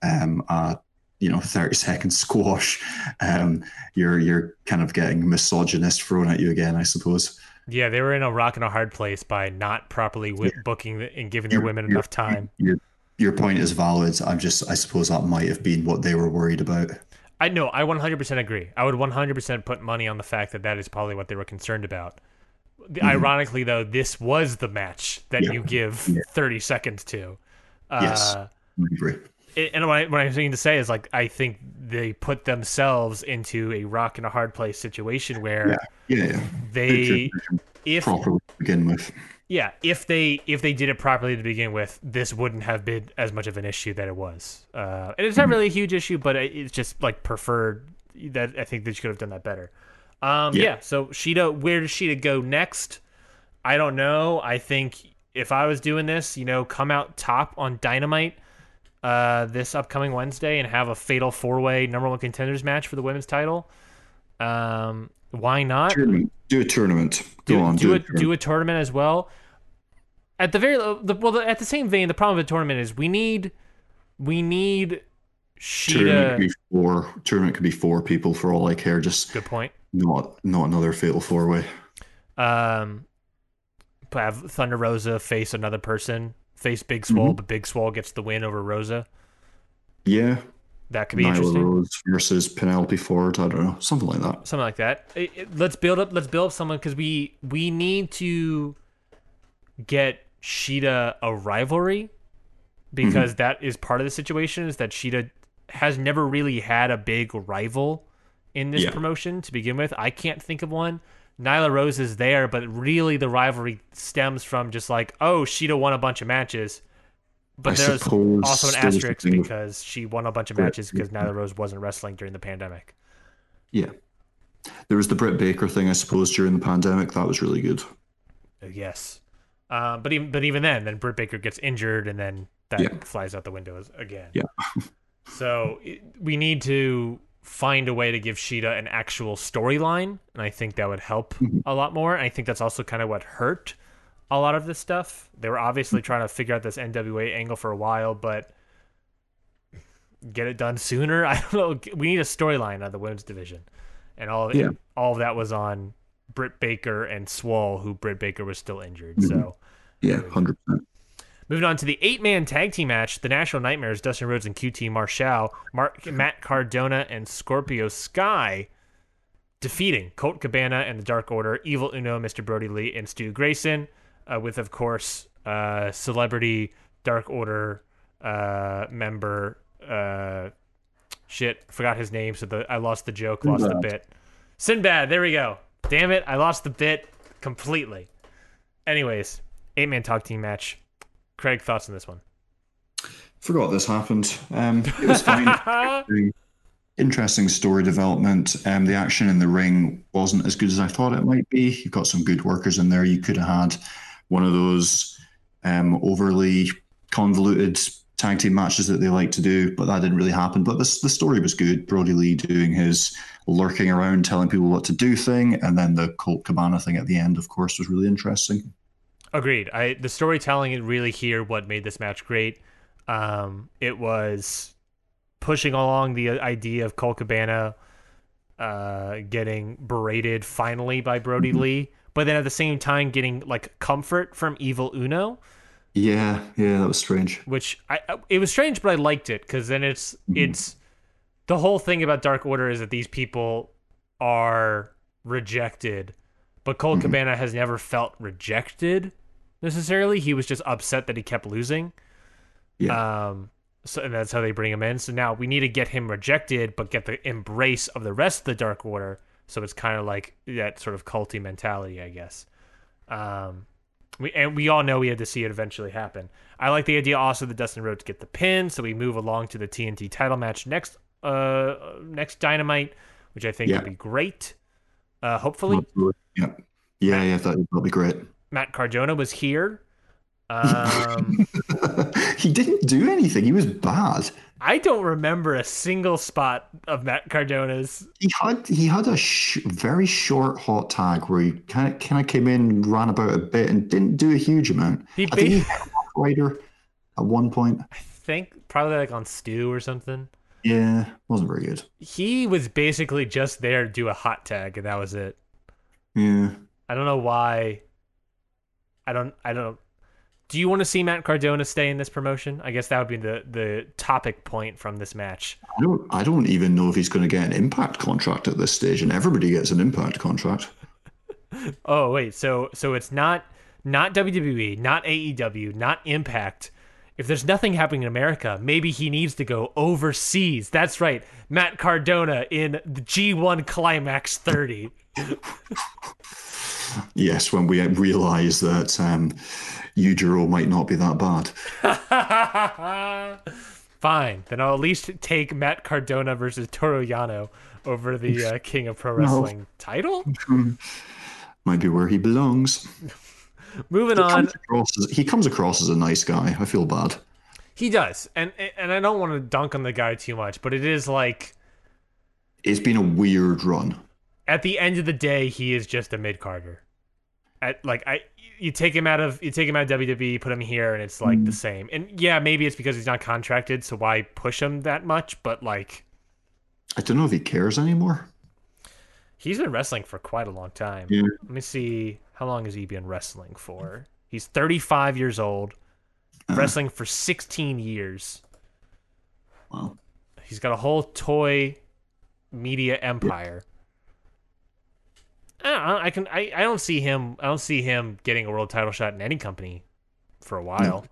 Um, uh, you know, 30 second squash. Um, you're you're kind of getting misogynist thrown at you again, I suppose. Yeah, they were in a rock and a hard place by not properly w- booking and giving their women enough time. Your, your point is valid. I'm just, I suppose that might have been what they were worried about. I know. I 100% agree. I would 100% put money on the fact that that is probably what they were concerned about. Mm-hmm. Ironically, though, this was the match that yeah. you give yeah. 30 seconds to. Yes, uh, I agree. And what, I, what I'm saying to say is, like, I think they put themselves into a rock and a hard place situation where yeah. Yeah, they, if properly begin with, yeah, if they if they did it properly to begin with, this wouldn't have been as much of an issue that it was. Uh, and it's not mm-hmm. really a huge issue, but it's just like preferred that I think they could have done that better. Um, yeah. yeah. So Shida, where does Shida go next? I don't know. I think if I was doing this, you know, come out top on Dynamite uh, this upcoming Wednesday and have a fatal four way number one contenders match for the women's title. Um, why not? Tournament. Do a tournament. Go do, on. Do, do a, a do a tournament as well. At the very the, well, at the same vein, the problem with the tournament is we need we need Shida. Tournament could be four. Tournament could be four people for all I care. Just good point. Not not another fatal four way. Um, have Thunder Rosa face another person, face Big Swole, mm-hmm. but Big Swole gets the win over Rosa. Yeah, that could be Nyla interesting. Rose versus Penelope Ford. I don't know, something like that. Something like that. It, it, let's build up. Let's build up someone because we we need to get Shida a rivalry because mm-hmm. that is part of the situation. Is that Shida has never really had a big rival in this yeah. promotion to begin with. I can't think of one. Nyla Rose is there, but really the rivalry stems from just like, oh, Shida won a bunch of matches. But I there's also an asterisk because she won a bunch of matches because Nyla Rose wasn't wrestling during the pandemic. Yeah. There was the Britt Baker thing, I suppose, during the pandemic. That was really good. Uh, Yes. Uh, but even but even then, then Britt Baker gets injured, and then that Yeah. flies out the window again. Yeah. so it, we need to find a way to give Shida an actual storyline, and I think that would help mm-hmm. a lot more. And I think that's also kind of what hurt a lot of this stuff. They were obviously mm-hmm. trying to figure out this NWA angle for a while, but get it done sooner. I don't know. We need a storyline of the women's division, and all Yeah. all of that was on Britt Baker and Swole, who Britt Baker was still injured. So mm-hmm. Yeah, 100%. Moving on to the eight man tag team match, the National Nightmares, Dustin Rhodes and QT Marshall, Mark, Matt Cardona and Scorpio Sky defeating Colt Cabana and the Dark Order, Evil Uno, Mr. Brodie Lee, and Stu Grayson, uh, with of course uh, celebrity Dark Order uh, member. Uh, shit, forgot his name, so the I lost the joke, lost the bit. Sinbad, there we go. Damn it, I lost the bit completely. Anyways, eight man tag team match. Craig, thoughts on this one? Forgot this happened. Um, it was fine. Interesting story development. Um, the action in the ring wasn't as good as I thought it might be. You've got some good workers in there. You could have had one of those um, overly convoluted tag team matches that they like to do, but that didn't really happen. But this, the story was good. Brodie Lee doing his lurking around, telling people what to do thing, and then the Colt Cabana thing at the end, of course, was really interesting. Agreed. I the storytelling really here what made this match great. Um, it was pushing along the idea of Colt Cabana uh, getting berated finally by Brodie Lee, but then at the same time getting like comfort from Evil Uno, Yeah, yeah, that was strange. which I it was strange, but I liked it because then it's it's the whole thing about Dark Order is that these people are rejected, but Colt Cabana has never felt rejected necessarily. He was just upset that he kept losing. Yeah. Um, so and that's how they bring him in. So now we need to get him rejected, but get the embrace of the rest of the Dark Order. So it's kind of like that sort of culty mentality, I guess. Um, we and we all know we had to see it eventually happen. I like the idea also that Dustin Rhodes get the pin, so we move along to the TNT title match next uh next Dynamite, which I think Yeah. would be great. Uh, hopefully. Yeah. Yeah, yeah, that would be great. Matt Cardona was here. Um, he didn't do anything. He was bad. I don't remember a single spot of Matt Cardona's. He had he had a sh- very short hot tag where he kind of kind of came in, ran about a bit, and didn't do a huge amount. He I think he hit Rough Rider at one point. I think probably like on Stu or something. Yeah, wasn't very good. He was basically just there to do a hot tag, and that was it. Yeah, I don't know why. I don't. I don't. Do you want to see Matt Cardona stay in this promotion? I guess that would be the the topic point from this match. I don't I don't even know if he's going to get an Impact contract at this stage, and everybody gets an Impact contract. Oh wait, so so it's not not WWE, not AEW, not Impact. If there's nothing happening in America, maybe he needs to go overseas. That's right, Matt Cardona in the G1 Climax 30. Yes, when we realise that um, Yujiro might not be that bad. Fine, then I'll at least take Matt Cardona versus Toru Yano over the uh, King of Pro Wrestling title. Might be where he belongs. Moving on, Comes as, he comes across as a nice guy. I feel bad. he does, and and I don't want to dunk on the guy too much, but it is like It's been a weird run. At the end of the day, he is just a mid carder. At like I, you take him out of you take him out of WWE, put him here, and it's like the mm. same. And yeah, maybe it's because he's not contracted, so why push him that much? But like I don't know if he cares anymore. he's been wrestling for quite a long time. Yeah. Let me see how long has he been wrestling for? He's 35 years old, uh-huh. wrestling for 16 years. Wow. He's got a whole toy media empire. I, don't I can I, I don't see him I don't see him getting a world title shot in any company for a while.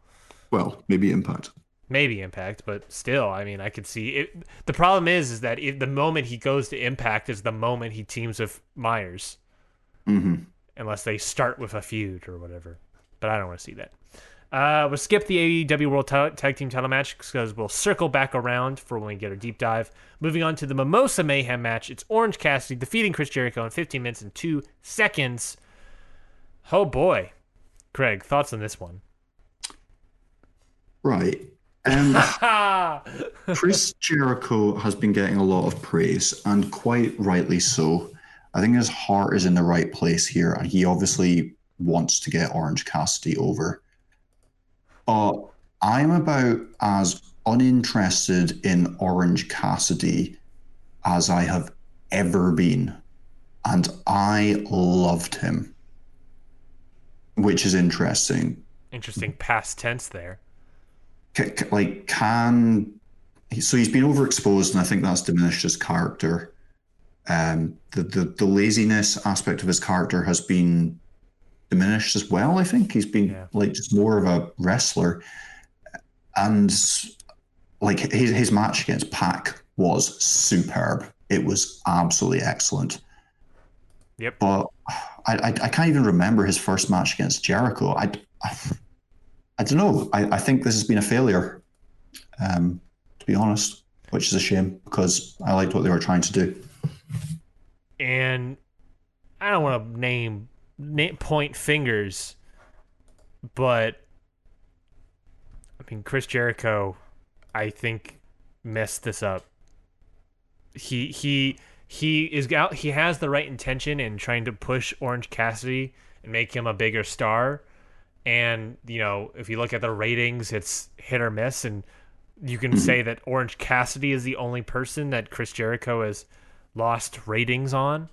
Well, maybe Impact. Maybe Impact, but still, I mean, I could see it. The problem is, is that if the moment he goes to Impact is the moment he teams with Myers, hmm unless they start with a feud or whatever. But I don't want to see that. Uh, we'll skip the AEW World Tag Team title match because we'll circle back around for when we get our deep dive. Moving on to the Mimosa Mayhem match. It's Orange Cassidy defeating Chris Jericho in 15 minutes and 2 seconds. Oh boy. Craig, thoughts on this one? Right. Um, Chris Jericho has been getting a lot of praise, and quite rightly so. I think his heart is in the right place here, and he obviously wants to get Orange Cassidy over. But I'm about as uninterested in Orange Cassidy as I have ever been. And I loved him, which is interesting. Interesting past tense there. Like, can. So he's been overexposed, and I think that's diminished his character. Um, the, the the laziness aspect of his character has been diminished as well. I think he's been yeah. like just more of a wrestler, and like his his match against Pac was superb. It was absolutely excellent. Yep. But I, I, I can't even remember his first match against Jericho. I, I, I don't know. I, I think this has been a failure, um, to be honest, which is a shame because I liked what they were trying to do. And I don't want to name point fingers, but I mean Chris Jericho, I think messed this up. He he he is out. He has the right intention in trying to push Orange Cassidy and make him a bigger star. And you know, if you look at the ratings, it's hit or miss. And you can say that Orange Cassidy is the only person that Chris Jericho has lost ratings on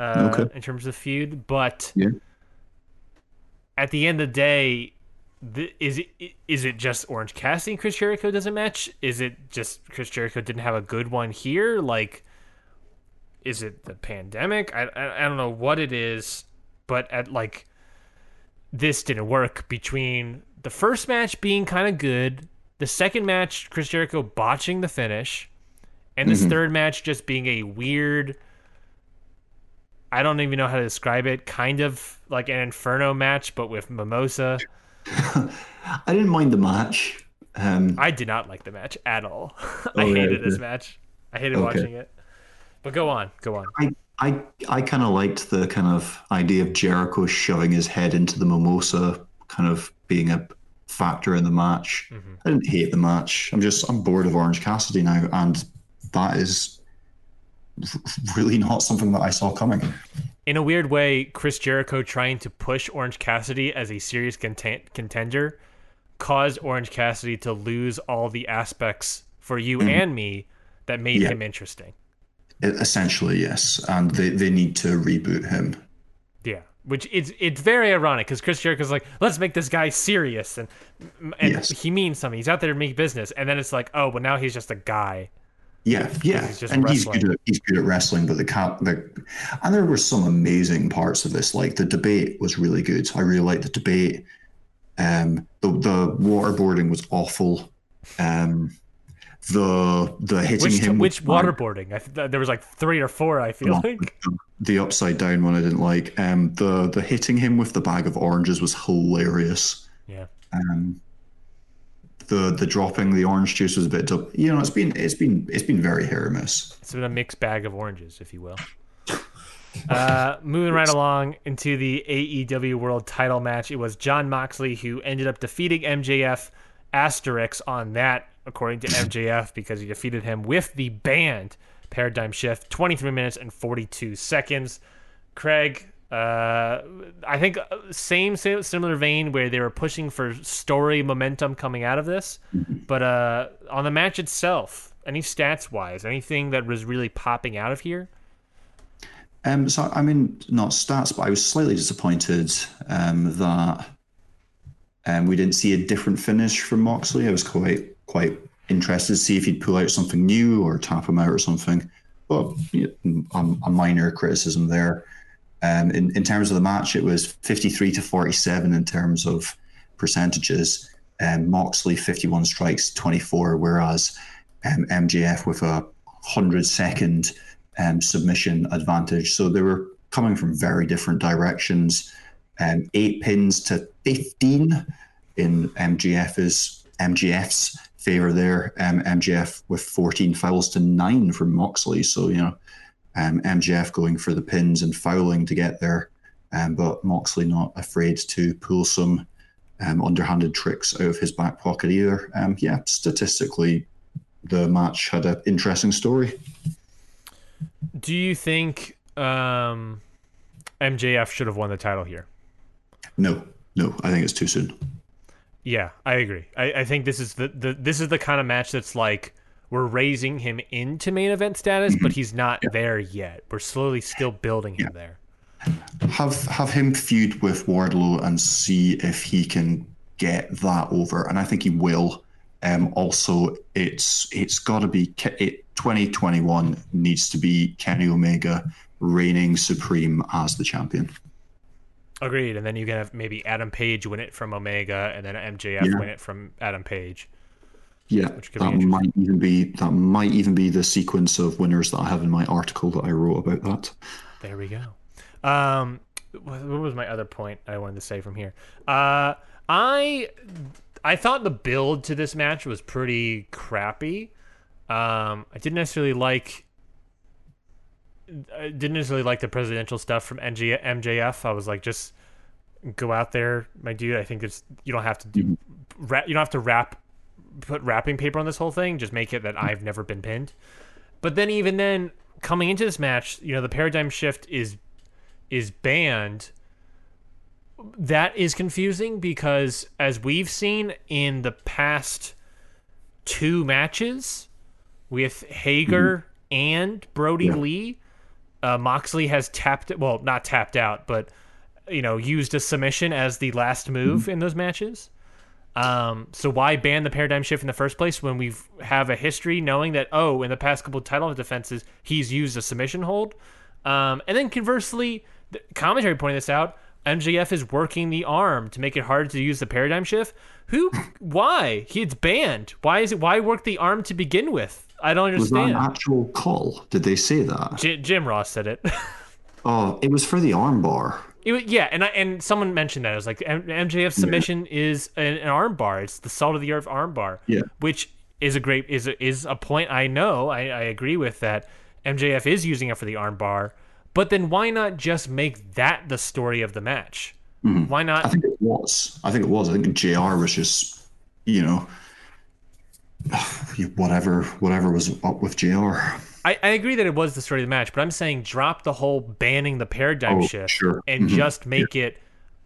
uh, okay. in terms of feud. But yeah. at the end of the day, the, is it is it just Orange Cassidy and Chris Jericho doesn't match? Is it just Chris Jericho didn't have a good one here? Like, is it the pandemic? I I, I don't know what it is, but at like this didn't work between the first match being kind of good, the second match Chris Jericho botching the finish, and this mm-hmm. third match just being a weird I don't even know how to describe it. Kind of like an Inferno match, but with Mimosa. I didn't mind the match. Um, I did not like the match at all. I oh, hated this match. I hated okay. watching it. But go on, go on. I I, I kind of liked the kind of idea of Jericho shoving his head into the mimosa, kind of being a factor in the match. Mm-hmm. I didn't hate the match. I'm just I'm bored of Orange Cassidy now, and that is really not something that I saw coming. In a weird way, Chris Jericho trying to push Orange Cassidy as a serious content- contender caused Orange Cassidy to lose all the aspects for you mm. and me that made yeah. him interesting. Essentially, yes, and they, they need to reboot him. Yeah, which it's it's very ironic because Chris Jericho's like, let's make this guy serious, and and yes. he means something. He's out there to make business, and then it's like, oh, but now he's just a guy yeah, yeah, he's and wrestling. he's good. At, he's good at wrestling, but the cat, the, and there were some amazing parts of this. Like the debate was really good. I really liked the debate. Um, the the waterboarding was awful. Um, the the hitting which, him which waterboarding? I, there was like three or four. I feel like the, the upside down one I didn't like. Um, the the hitting him with the bag of oranges was hilarious. Yeah. Um, the the dropping the orange juice was a bit tough. You know, it's been it's been it's been very hit or miss. It's been a mixed bag of oranges, if you will. uh, moving right along into the AEW World Title match, it was Jon Moxley who ended up defeating MJF. Asterix on that, according to MJF, because he defeated him with the band Paradigm Shift, 23 minutes and 42 seconds. Craig, uh, I think uh, same, same similar vein where they were pushing for story momentum coming out of this, but uh, on the match itself, any stats wise, anything that was really popping out of here? Um, so I mean, not stats, but I was slightly disappointed um, that um, we didn't see a different finish from Moxley. I was quite quite interested to see if he'd pull out something new or tap him out or something. But you know, a minor criticism there. Um, in, in terms of the match, it was 53 to 47 in terms of percentages. Um, Moxley 51 strikes, 24, whereas um, MJF with a 100 second um, submission advantage. So they were coming from very different directions. Um, eight pins to 15 in MJF's MGF's favor there. Um, MJF with 14 fouls to nine from Moxley. So you know, um, MJF going for the pins and fouling to get there, um, but Moxley not afraid to pull some um, underhanded tricks out of his back pocket either. Um, yeah, statistically, the match had an interesting story. Do you think um, MJF should have won the title here? No, no, I think it's too soon. Yeah, I agree. I, I think this is the, the this is the kind of match that's like we're raising him into main event status, but he's not yeah. there yet. We're slowly still building him yeah. there. Have have him feud with Wardlow and see if he can get that over, and I think he will. Um, also, it's it's got to be it, 2021 needs to be Kenny Omega reigning supreme as the champion. Agreed. And then you can have maybe Adam Page win it from Omega, and then MJF yeah. win it from Adam Page. Yeah, that might even be that might even be the sequence of winners that I have in my article that I wrote about that. There we go. Um, what was my other point I wanted to say from here? Uh, I I thought the build to this match was pretty crappy. Um, I didn't necessarily like I didn't necessarily like the presidential stuff from NG- MJF. I was like, just go out there, my dude. I think it's you don't have to do you don't have to wrap put wrapping paper on this whole thing. Just make it that I've never been pinned. But then even then, coming into this match, you know, the paradigm shift is is banned. That is confusing because as we've seen in the past two matches with Hager mm-hmm. and Brodie yeah. Lee, uh, Moxley has tapped well, not tapped out, but you know, used a submission as the last move mm-hmm. in those matches. Um, so why ban the paradigm shift in the first place when we have a history knowing that oh, in the past couple title defenses he's used a submission hold, um, and then conversely, the commentary pointed this out. MJF is working the arm to make it hard to use the paradigm shift. Who? Why? He's banned. Why is it? Why work the arm to begin with? I don't understand. Was that an actual call? Did they say that? J- Jim Ross said it. oh, it was for the armbar. It, yeah, and I, and someone mentioned that it was like MJF submission yeah. is an, an arm bar. It's the salt of the earth arm bar. Yeah, which is a great is a, is a point I know. I, I agree with that. MJF is using it for the arm bar, but then why not just make that the story of the match? Mm-hmm. Why not? I think it was. I think it was. I think Jr. was just you know whatever whatever was up with Jr. I, I agree that it was the story of the match, but I'm saying drop the whole banning the paradigm oh, shift sure. and mm-hmm. just make yeah. it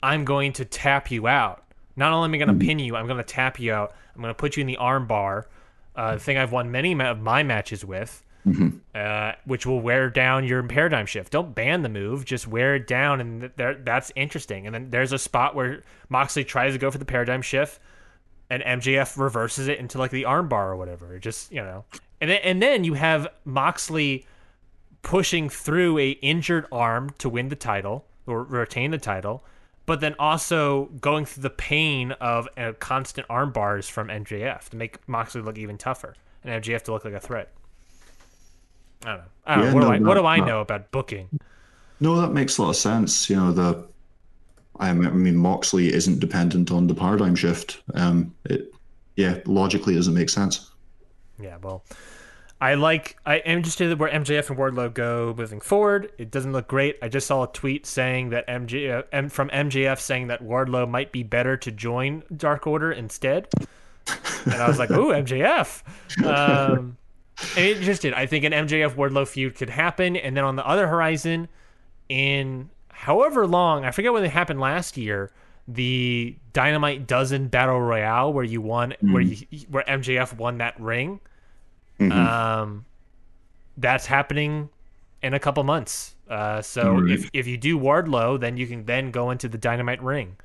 I'm going to tap you out. Not only am I going to mm-hmm. pin you, I'm going to tap you out. I'm going to put you in the arm bar, uh, the thing I've won many of my matches with, mm-hmm. uh, which will wear down your paradigm shift. Don't ban the move, just wear it down, and th- that's interesting. And then there's a spot where Moxley tries to go for the paradigm shift, and MJF reverses it into like the armbar or whatever. It just you know, and then, and then you have Moxley pushing through a injured arm to win the title or retain the title, but then also going through the pain of uh, constant arm bars from MJF to make Moxley look even tougher and MJF to look like a threat. I don't know. I don't yeah, know. What, no, do, I, not, what do I know about booking? No, that makes a lot of sense. You know, the I mean, Moxley isn't dependent on the paradigm shift. Um, it, yeah, logically, it doesn't make sense. Yeah, well, I like. I am interested in where MJF and Wardlow go moving forward. It doesn't look great. I just saw a tweet saying that MJ from MJF saying that Wardlow might be better to join Dark Order instead, and I was like, "Ooh, MJF." Um, it just did. I think an MJF Wardlow feud could happen, and then on the other horizon, in however long, I forget when it happened last year, the Dynamite Dozen Battle Royale where you won, mm where you, where MJF won that ring. Mm-hmm. Um, that's happening in a couple months. Uh, so right. if if you do Wardlow, then you can then go into the Dynamite ring.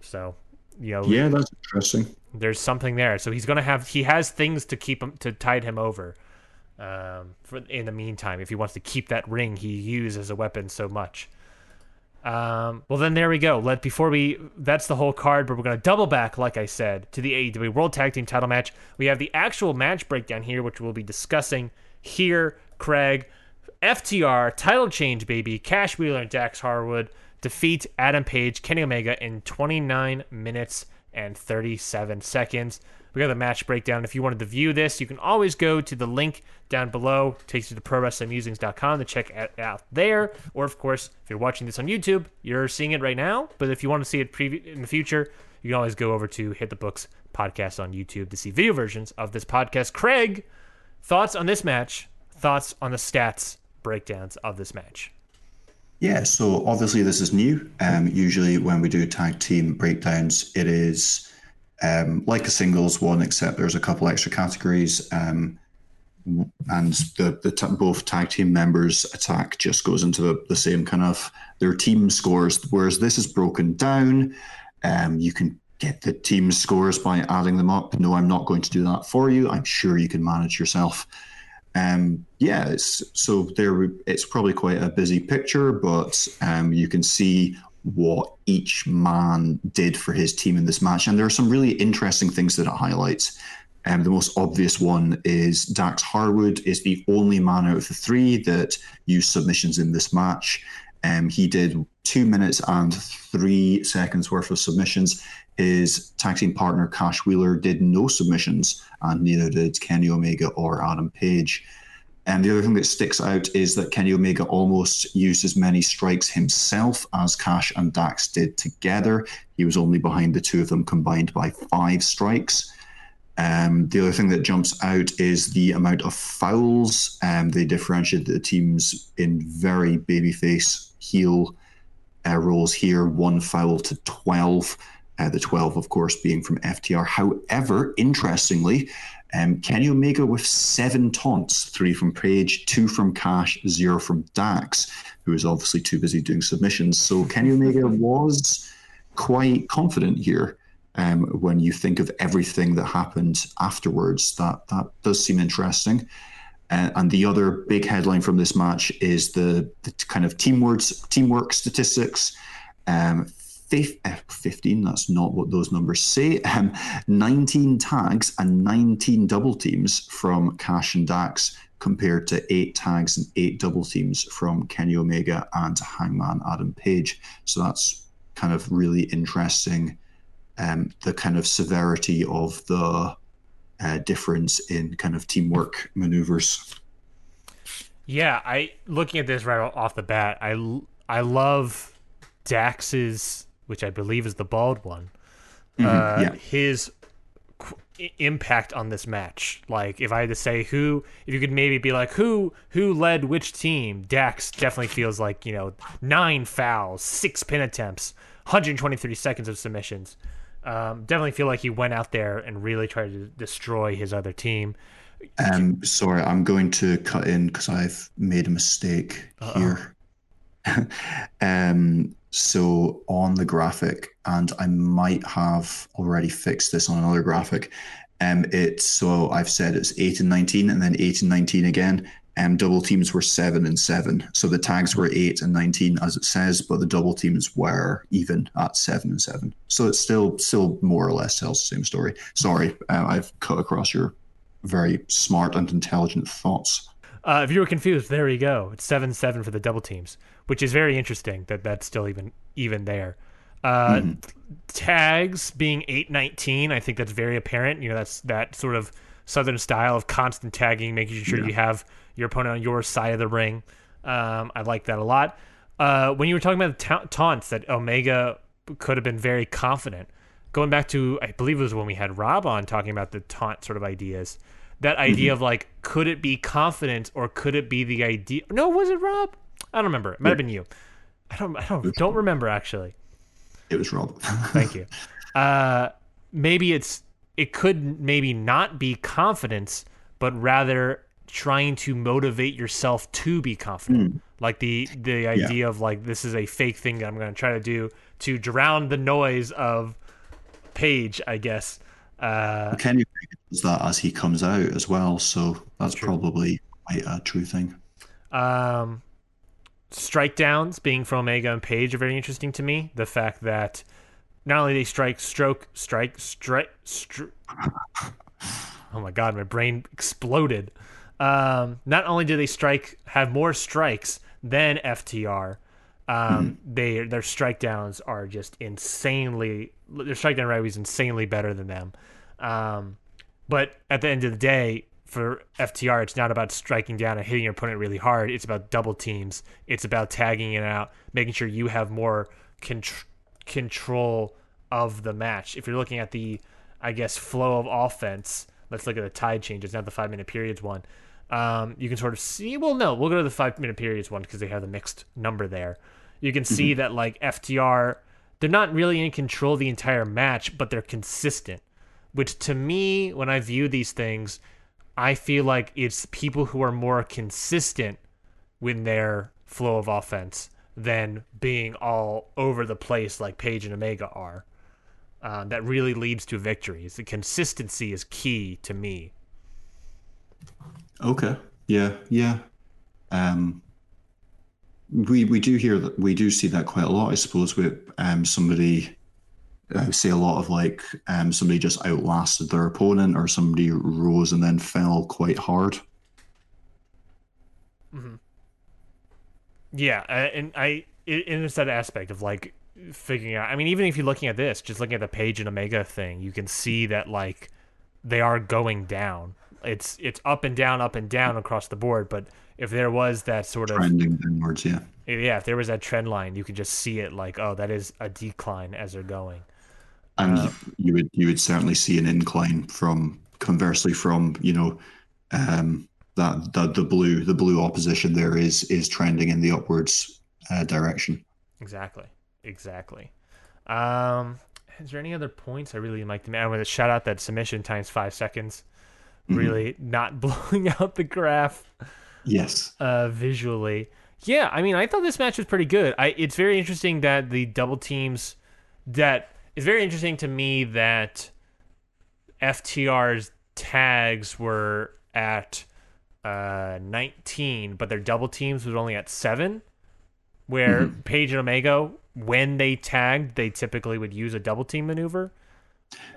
So you know, yeah, that's interesting. There's something there. So he's gonna have he has things to keep him to tide him over. Um, for in the meantime, if he wants to keep that ring he used as a weapon so much. Um, well, then there we go. Let before we that's the whole card, but we're gonna double back, like I said, to the AEW World Tag Team Title match. We have the actual match breakdown here, which we'll be discussing here. Craig, FTR title change, baby. Cash Wheeler and Dax Harwood defeat Adam Page, Kenny Omega in 29 minutes and 37 seconds. We got the match breakdown. If you wanted to view this, you can always go to the link down below. It takes you to ProWrestlingMusings.com to check it out there. Or, of course, if you're watching this on YouTube, you're seeing it right now. But if you want to see it previ- in the future, you can always go over to Hit the Books podcast on YouTube to see video versions of this podcast. Craig, thoughts on this match? Thoughts on the stats breakdowns of this match? Yeah, so obviously this is new. Um, usually when we do tag team breakdowns, it is um, like a singles one, except there's a couple extra categories. Um, and the, the t- both tag team members attack just goes into the, the same kind of their team scores. Whereas this is broken down. Um, you can get the team scores by adding them up. No, I'm not going to do that for you. I'm sure you can manage yourself. Um, yeah, so there. It's probably quite a busy picture, but um, you can see what each man did for his team in this match, and there are some really interesting things that it highlights. Um, the most obvious one is Dax Harwood is the only man out of the three that used submissions in this match. Um, he did two minutes and three seconds worth of submissions. His tag team partner Cash Wheeler did no submissions, and neither did Kenny Omega or Adam Page. And the other thing that sticks out is that Kenny Omega almost used as many strikes himself as Cash and Dax did together. He was only behind the two of them combined by five strikes. Um, the other thing that jumps out is the amount of fouls. Um, they differentiate the teams in very babyface heel uh, roles here, one foul to 12. Uh, the 12, of course, being from FTR. However, interestingly, um, Kenny Omega with seven taunts, three from Page, two from Cash, zero from Dax, who is obviously too busy doing submissions. So Kenny Omega was quite confident here. Um, when you think of everything that happened afterwards, that that does seem interesting. Uh, and the other big headline from this match is the, the kind of teamwork teamwork statistics. Um, 15, that's not what those numbers say. Um, 19 tags and 19 double teams from Cash and Dax compared to eight tags and eight double teams from Kenny Omega and Hangman Adam Page. So that's kind of really interesting. Um, the kind of severity of the uh, difference in kind of teamwork maneuvers. Yeah, I looking at this right off the bat, I I love Dax's, which I believe is the bald one. Mm-hmm, uh, yeah. His qu- impact on this match. Like, if I had to say who, if you could maybe be like who who led which team, Dax definitely feels like you know nine fouls, six pin attempts, 123 seconds of submissions. Um, definitely feel like he went out there and really tried to destroy his other team. Um, sorry, I'm going to cut in because I've made a mistake Uh-oh. here. um, so on the graphic, and I might have already fixed this on another graphic. Um, it's so I've said it's eight and nineteen, and then eight and nineteen again. Um, double teams were seven and seven, so the tags were eight and nineteen as it says, but the double teams were even at seven and seven. So it still still more or less tells the same story. Sorry, uh, I've cut across your very smart and intelligent thoughts. Uh, if you were confused, there you go. It's seven seven for the double teams, which is very interesting that that's still even even there. Uh, Mm-hmm. Tags being eight nineteen, I think that's very apparent. You know, that's that sort of southern style of constant tagging, making sure Yeah. you have your opponent on your side of the ring. Um, I like that a lot. Uh, when you were talking about the ta- taunts, that Omega could have been very confident. Going back to, I believe it was when we had Rob on talking about the taunt sort of ideas. That idea of like, could it be confidence or could it be the idea? No, was it Rob? I don't remember. It might have been you. I don't. I don't. Don't remember actually. It was Rob. Thank you. Uh, maybe it's it could maybe not be confidence, but rather trying to motivate yourself to be confident. Like the the idea of like this is a fake thing that I'm going to try to do to drown the noise of Page, I guess. Uh, Kenny does that as he comes out as well, so that's probably quite a true thing. Um, strike downs being from Omega and Page are very interesting to me. The fact that not only they strike, stroke, strike, strike, stri- oh my god, my brain exploded. Um, not only do they strike, have more strikes than FTR, Um, they their strike downs are just insanely. Their strike down rate is insanely better than them. Um, but at the end of the day, for FTR, it's not about striking down and hitting your opponent really hard. It's about double teams. It's about tagging it out, making sure you have more contr- control of the match. If you're looking at the, I guess, flow of offense, let's look at the tide changes, not the five minute periods one. Um, you can sort of see. Well, no, we'll go to the five minute periods one because they have the mixed number there. You can see that like FTR, they're not really in control the entire match, but they're consistent. Which to me, when I view these things, I feel like it's people who are more consistent with their flow of offense than being all over the place like Page and Omega are. Uh, that really leads to victories. The consistency is key to me. Okay. Yeah. Yeah. Um, we we do hear that we do see that quite a lot. I suppose with um somebody say a lot of like um somebody just outlasted their opponent or somebody rose and then fell quite hard. Hmm. Yeah, uh, and I in it's that aspect of like figuring out. I mean, even if you're looking at this, just looking at the Page and Omega thing, you can see that like they are going down. It's it's up and down, up and down across the board. But if there was that sort of Trending downwards, yeah. yeah, if there was that trend line, you could just see it like, oh, that is a decline as they're going. And Uh, you would you would certainly see an incline from conversely from, you know, um that, that the blue the blue opposition there is is trending in the upwards uh, direction. Exactly. Exactly. Um, is there any other points I really like to make? I want to shout out that submission times five seconds. Really not blowing out the graph Yes. uh, visually. Yeah, I mean, I thought this match was pretty good. I it's very interesting that the double teams that it's very interesting to me that FTR's tags were at uh 19, but their double teams was only at 7 where Page and Omega when they tagged, they typically would use a double team maneuver.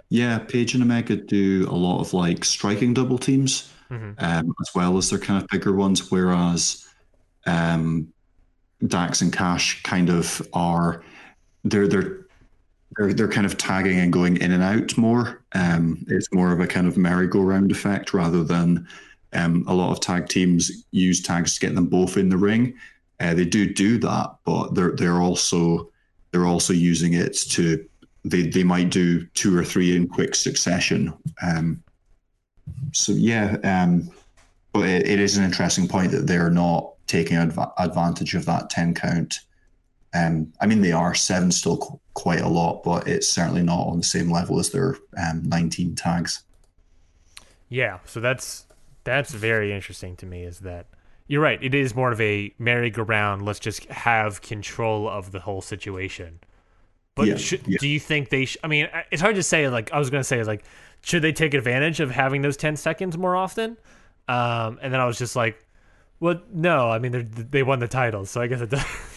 Yeah, Page and Omega do a lot of like striking double teams, Mhm. um, as well as their kind of bigger ones. Whereas um, Dax and Cash kind of are they're they're they're they're kind of tagging and going in and out more. Um, it's more of a kind of merry-go-round effect rather than um, a lot of tag teams use tags to get them both in the ring. Uh, they do do that, but they're they're also they're also using it to they they might do two or three in quick succession. Um, so yeah, um, but it, it is an interesting point that they're not taking adva- advantage of that ten count. Um, I mean, they are seven still qu- quite a lot, but it's certainly not on the same level as their um, nineteen tags. Yeah, so that's that's very interesting to me. Is that you're right? It is more of a merry-go-round. Let's just have control of the whole situation. But Yeah, should, yeah. do you think they? Sh- I mean, it's hard to say. Like I was going to say, like, should they take advantage of having those ten seconds more often? Um, and then I was just like, well, no. I mean, they they won the title, so I guess it does.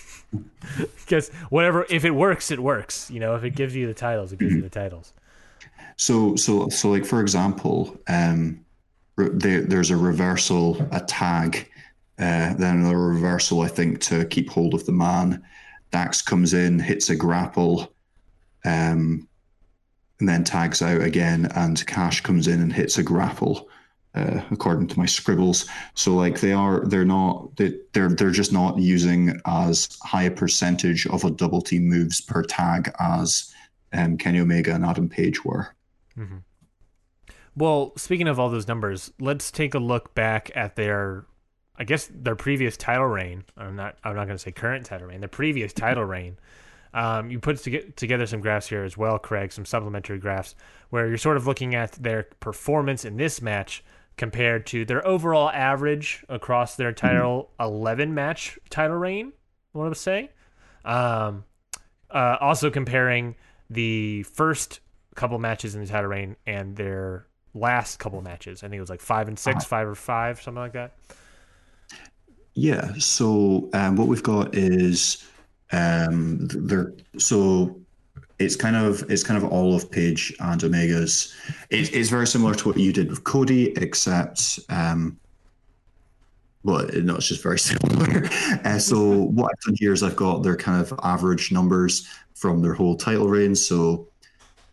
guess whatever. If it works, it works. You know, if it gives you the titles, it gives you the titles. So so so like for example, um, there, there's a reversal, a tag, uh, then a reversal. I think to keep hold of the man. Dax comes in, hits a grapple, um, and then tags out again. And Cash comes in and hits a grapple, uh, according to my scribbles. So like they are, they're not, they, they're they're just not using as high a percentage of a double team moves per tag as um, Kenny Omega and Adam Page were. Well, speaking of all those numbers, let's take a look back at their, I guess their previous title reign. I'm not. I'm not going to say current title reign. Their previous title reign. Um, you put toge- together some graphs here as well, Craig. Some supplementary graphs where you're sort of looking at their performance in this match compared to their overall average across their title 11 match title reign. I want to say. Um, uh, also comparing the first couple matches in the title reign and their last couple matches. I think it was like five and 6 Uh-huh. five or five, something like that. Yeah. So um, what we've got is um, th- there. So it's kind of it's kind of all of Page and Omega's. It, it's very similar to what you did with Cody, except um, but no, it's just very similar. Uh, so what I've done here is I've got their kind of average numbers from their whole title reign. So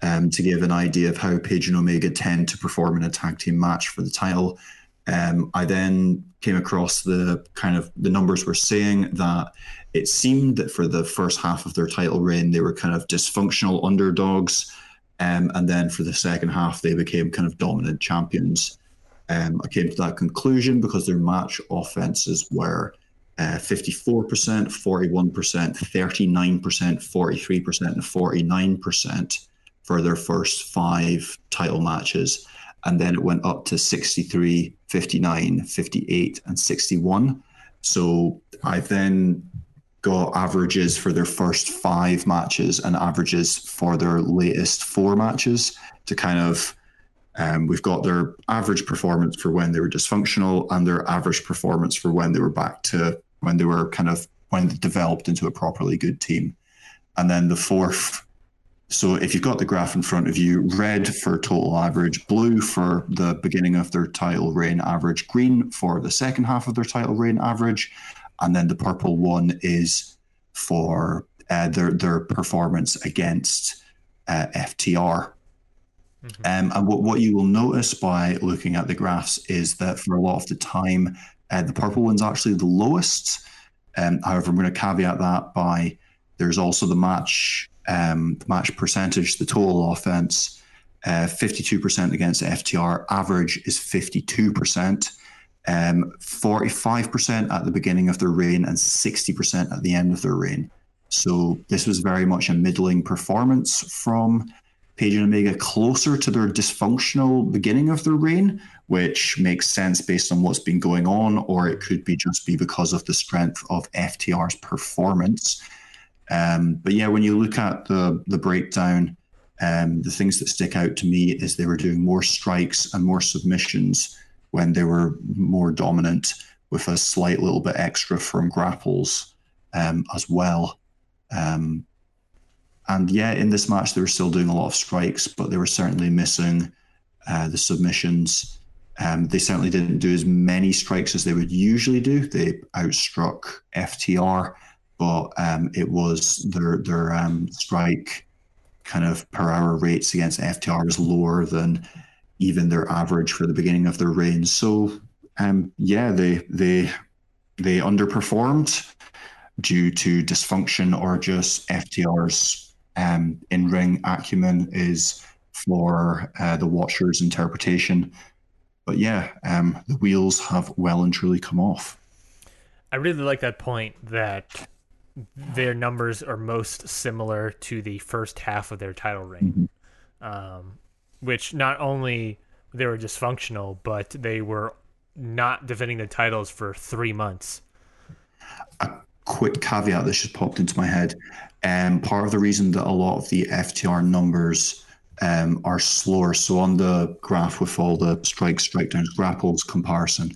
um, to give an idea of how Page and Omega tend to perform in a tag team match for the title, um, I then came across the kind of the numbers were saying that it seemed that for the first half of their title reign they were kind of dysfunctional underdogs, um, and then for the second half they became kind of dominant champions. Um, I came to that conclusion because their match offenses were uh, 54%, 41%, 39%, 43%, and 49% for their first five title matches. And then it went up to 63, 59, 58, and 61. So I then got averages for their first five matches and averages for their latest four matches to kind of um, we've got their average performance for when they were dysfunctional and their average performance for when they were back to when they were kind of when they developed into a properly good team. And then the fourth, so if you've got the graph in front of you, red for total average, blue for the beginning of their title reign average, green for the second half of their title reign average, and then the purple one is for uh, their their performance against uh, FTR. Mm-hmm. Um, and what, what you will notice by looking at the graphs is that for a lot of the time, uh, the purple one's actually the lowest. Um, however, I'm going to caveat that by there's also the match um, the match percentage, the total offense, uh, 52% against FTR. Average is 52%, um, 45% at the beginning of their reign, and 60% at the end of their reign. So this was very much a middling performance from Page and Omega closer to their dysfunctional beginning of their reign, which makes sense based on what's been going on, or it could be just be because of the strength of FTR's performance. Um, but yeah, when you look at the the breakdown, um, the things that stick out to me is they were doing more strikes and more submissions when they were more dominant, with a slight little bit extra from grapples um, as well. Um, and yeah, in this match, they were still doing a lot of strikes, but they were certainly missing uh, the submissions. Um, they certainly didn't do as many strikes as they would usually do. They outstruck FTR, but um, it was their their um, strike kind of per hour rates against FTR was lower than even their average for the beginning of their reign. So um, yeah, they they they underperformed due to dysfunction or just FTR's um, in ring acumen is for uh, the watcher's interpretation. But yeah, um, the wheels have well and truly come off. I really like that point that their numbers are most similar to the first half of their title reign, mm-hmm. um, which not only they were dysfunctional, but they were not defending the titles for three months. A quick caveat that just popped into my head. Um, part of the reason that a lot of the FTR numbers um, are slower, so on the graph with all the strikes, strike downs, grapples comparison,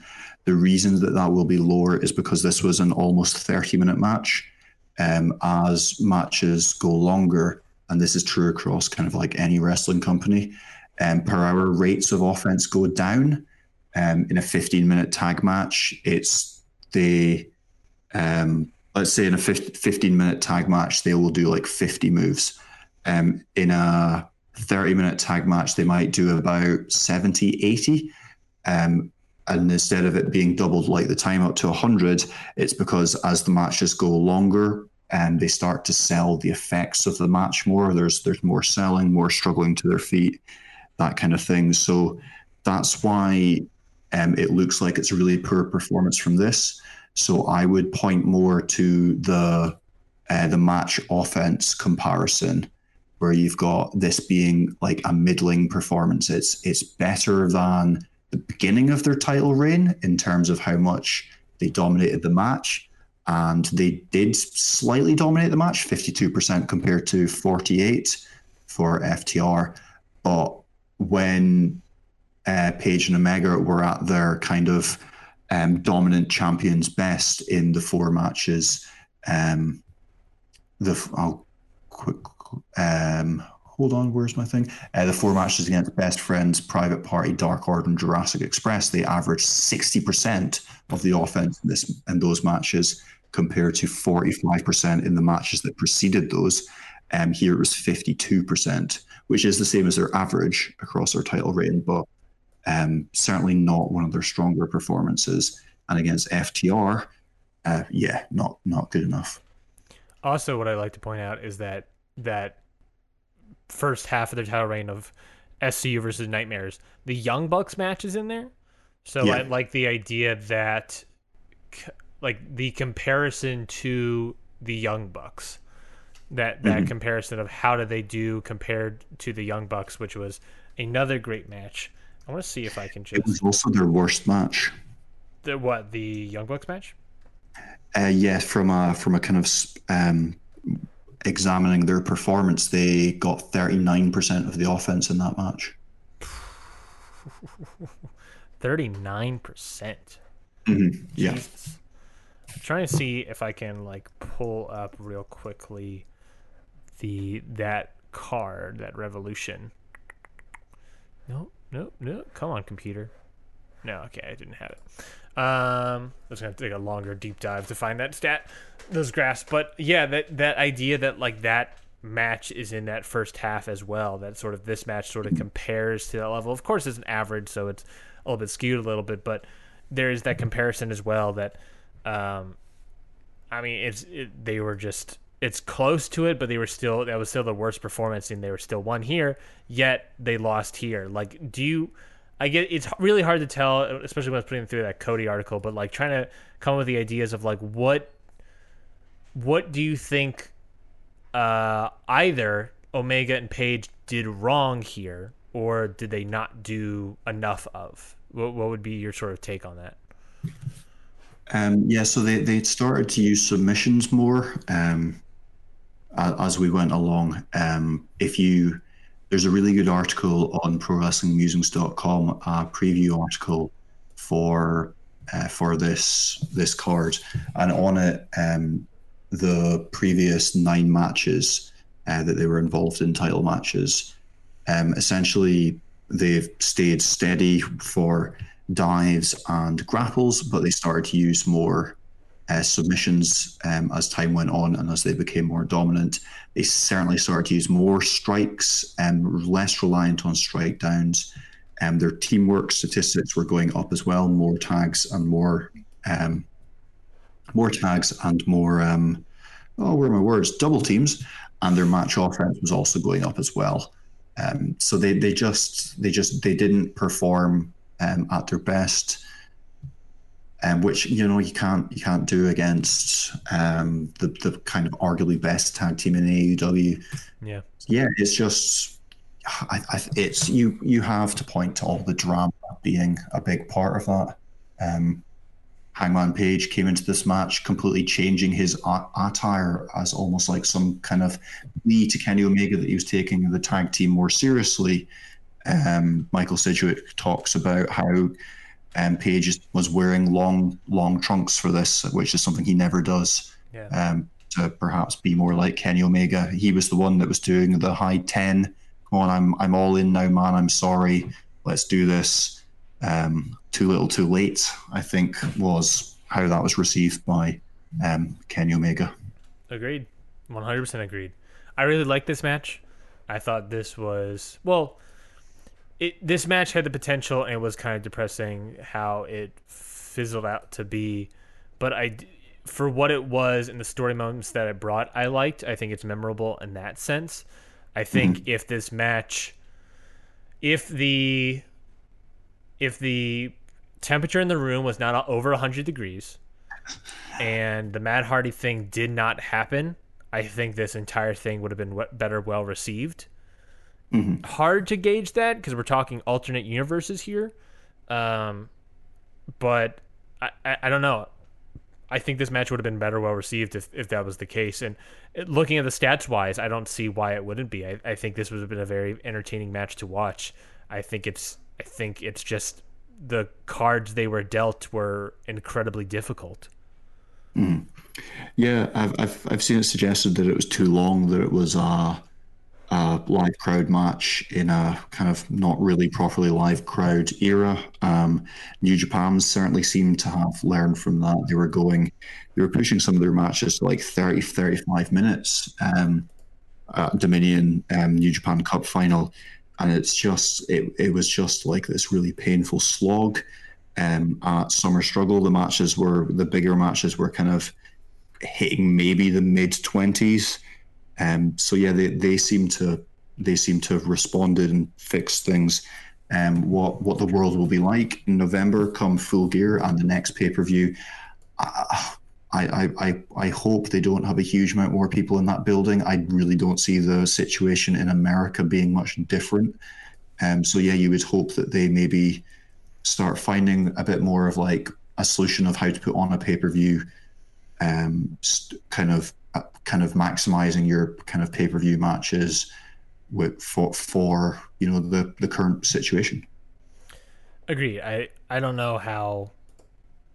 the reason that that will be lower is because this was an almost 30 minute match. Um, as matches go longer, and this is true across kind of like any wrestling company, um, per hour rates of offense go down. Um, in a 15 minute tag match, it's the um, let's say in a 15 minute tag match, they will do like 50 moves. Um, in a 30 minute tag match, they might do about 70, 80. Um, and instead of it being doubled like the time up to 100, it's because as the matches go longer and um, they start to sell the effects of the match more, there's there's more selling, more struggling to their feet, that kind of thing. So that's why um, it looks like it's a really poor performance from this. So I would point more to the uh, the match offense comparison, where you've got this being like a middling performance. It's it's better than the beginning of their title reign in terms of how much they dominated the match, and they did slightly dominate the match, fifty two percent compared to forty eight for FTR. But when uh, Page and Omega were at their kind of um, dominant champions best in the four matches. Um, the I'll quick um, hold on, where's my thing? Uh, the four matches against Best Friends, Private Party, Dark Order, and Jurassic Express, they averaged 60% of the offense in, this, in those matches compared to 45% in the matches that preceded those. Um, here it was 52%, which is the same as their average across their title reign, but um, certainly not one of their stronger performances. And against FTR, uh, yeah, not not good enough. Also, what I like to point out is that that first half of their title reign of SCU versus Nightmares, the Young Bucks match is in there. So yeah. I like the idea that, like the comparison to the Young Bucks, that that mm-hmm. comparison of how do they do compared to the Young Bucks, which was another great match. I want to see if I can just. It was also their worst match. The what? The Young Bucks match? Uh, yeah, from a from a kind of um, examining their performance, they got thirty nine percent of the offense in that match. Thirty nine percent. Mm-hmm. Yeah. I'm trying to see if I can like pull up real quickly the that card, that revolution. Nope, nope, nope. Come on, computer. No, okay, I didn't have it. Um, it's gonna take a longer deep dive to find that stat, those graphs. But yeah, that that idea that like that match is in that first half as well. That sort of this match sort of compares to that level. Of course, it's an average, so it's a little bit skewed a little bit, but there is that comparison as well. That, um, I mean, it's it, they were just it's close to it, but they were still that was still the worst performance, and they were still one here. Yet they lost here. Like, do you? I get it's really hard to tell, especially when I was putting through that Cody article. But like trying to come up with the ideas of like what what do you think uh, either Omega and Page did wrong here, or did they not do enough of? What, what would be your sort of take on that? Um, yeah, so they, they started to use submissions more um, as we went along. Um, if you there's a really good article on ProWrestlingMusings.com, a preview article for uh, for this this card, and on it, um, the previous nine matches uh, that they were involved in title matches, um, essentially they've stayed steady for dives and grapples, but they started to use more uh, submissions um, as time went on and as they became more dominant. They certainly started to use more strikes and um, less reliant on strike downs. Um, their teamwork statistics were going up as well, more tags and more um, more tags and more um, oh, where are my words? Double teams, and their match offense was also going up as well. Um, so they they just they just they didn't perform um, at their best um, which you know you can't you can't do against um, the the kind of arguably best tag team in AEW. Yeah, yeah, it's just I, I, it's you you have to point to all the drama being a big part of that. Um, Hangman Page came into this match completely changing his attire as almost like some kind of knee to Kenny Omega that he was taking the tag team more seriously. Um, Michael Sidgwick talks about how um, Page was wearing long, long trunks for this, which is something he never does. Yeah. Um, to perhaps be more like Kenny Omega. He was the one that was doing the high ten. Come on, I'm I'm all in now, man. I'm sorry. Let's do this. Um, too little, too late. I think was how that was received by um, Kenny Omega. Agreed, one hundred percent agreed. I really like this match. I thought this was well it this match had the potential and it was kind of depressing how it fizzled out to be but i for what it was and the story moments that it brought i liked i think it's memorable in that sense i think mm-hmm. if this match if the if the temperature in the room was not over 100 degrees and the Matt Hardy thing did not happen, I think this entire thing would have been better well received. Mm-hmm. Hard to gauge that because we're talking alternate universes here. Um, but I, I, I, don't know. I think this match would have been better well received if, if that was the case. And looking at the stats wise, I don't see why it wouldn't be. I, I think this would have been a very entertaining match to watch. I think it's I think it's just the cards they were dealt were incredibly difficult. Mm. Yeah, I've, I've I've seen it suggested that it was too long, that it was uh a live crowd match in a kind of not really properly live crowd era. Um, New Japan certainly seemed to have learned from that. They were going, they were pushing some of their matches to like 30, 35 minutes. Um, Dominion um, New Japan Cup final, and it's just it, it was just like this really painful slog. Um, at Summer Struggle, the matches were the bigger matches were kind of hitting maybe the mid twenties. Um, so yeah, they, they seem to they seem to have responded and fixed things. Um, what what the world will be like in November, come full gear, and the next pay per view. I, I, I, I hope they don't have a huge amount more people in that building. I really don't see the situation in America being much different. Um, so yeah, you would hope that they maybe start finding a bit more of like a solution of how to put on a pay per view, um, kind of kind of maximizing your kind of pay per view matches with for for you know the the current situation. Agree. I I don't know how.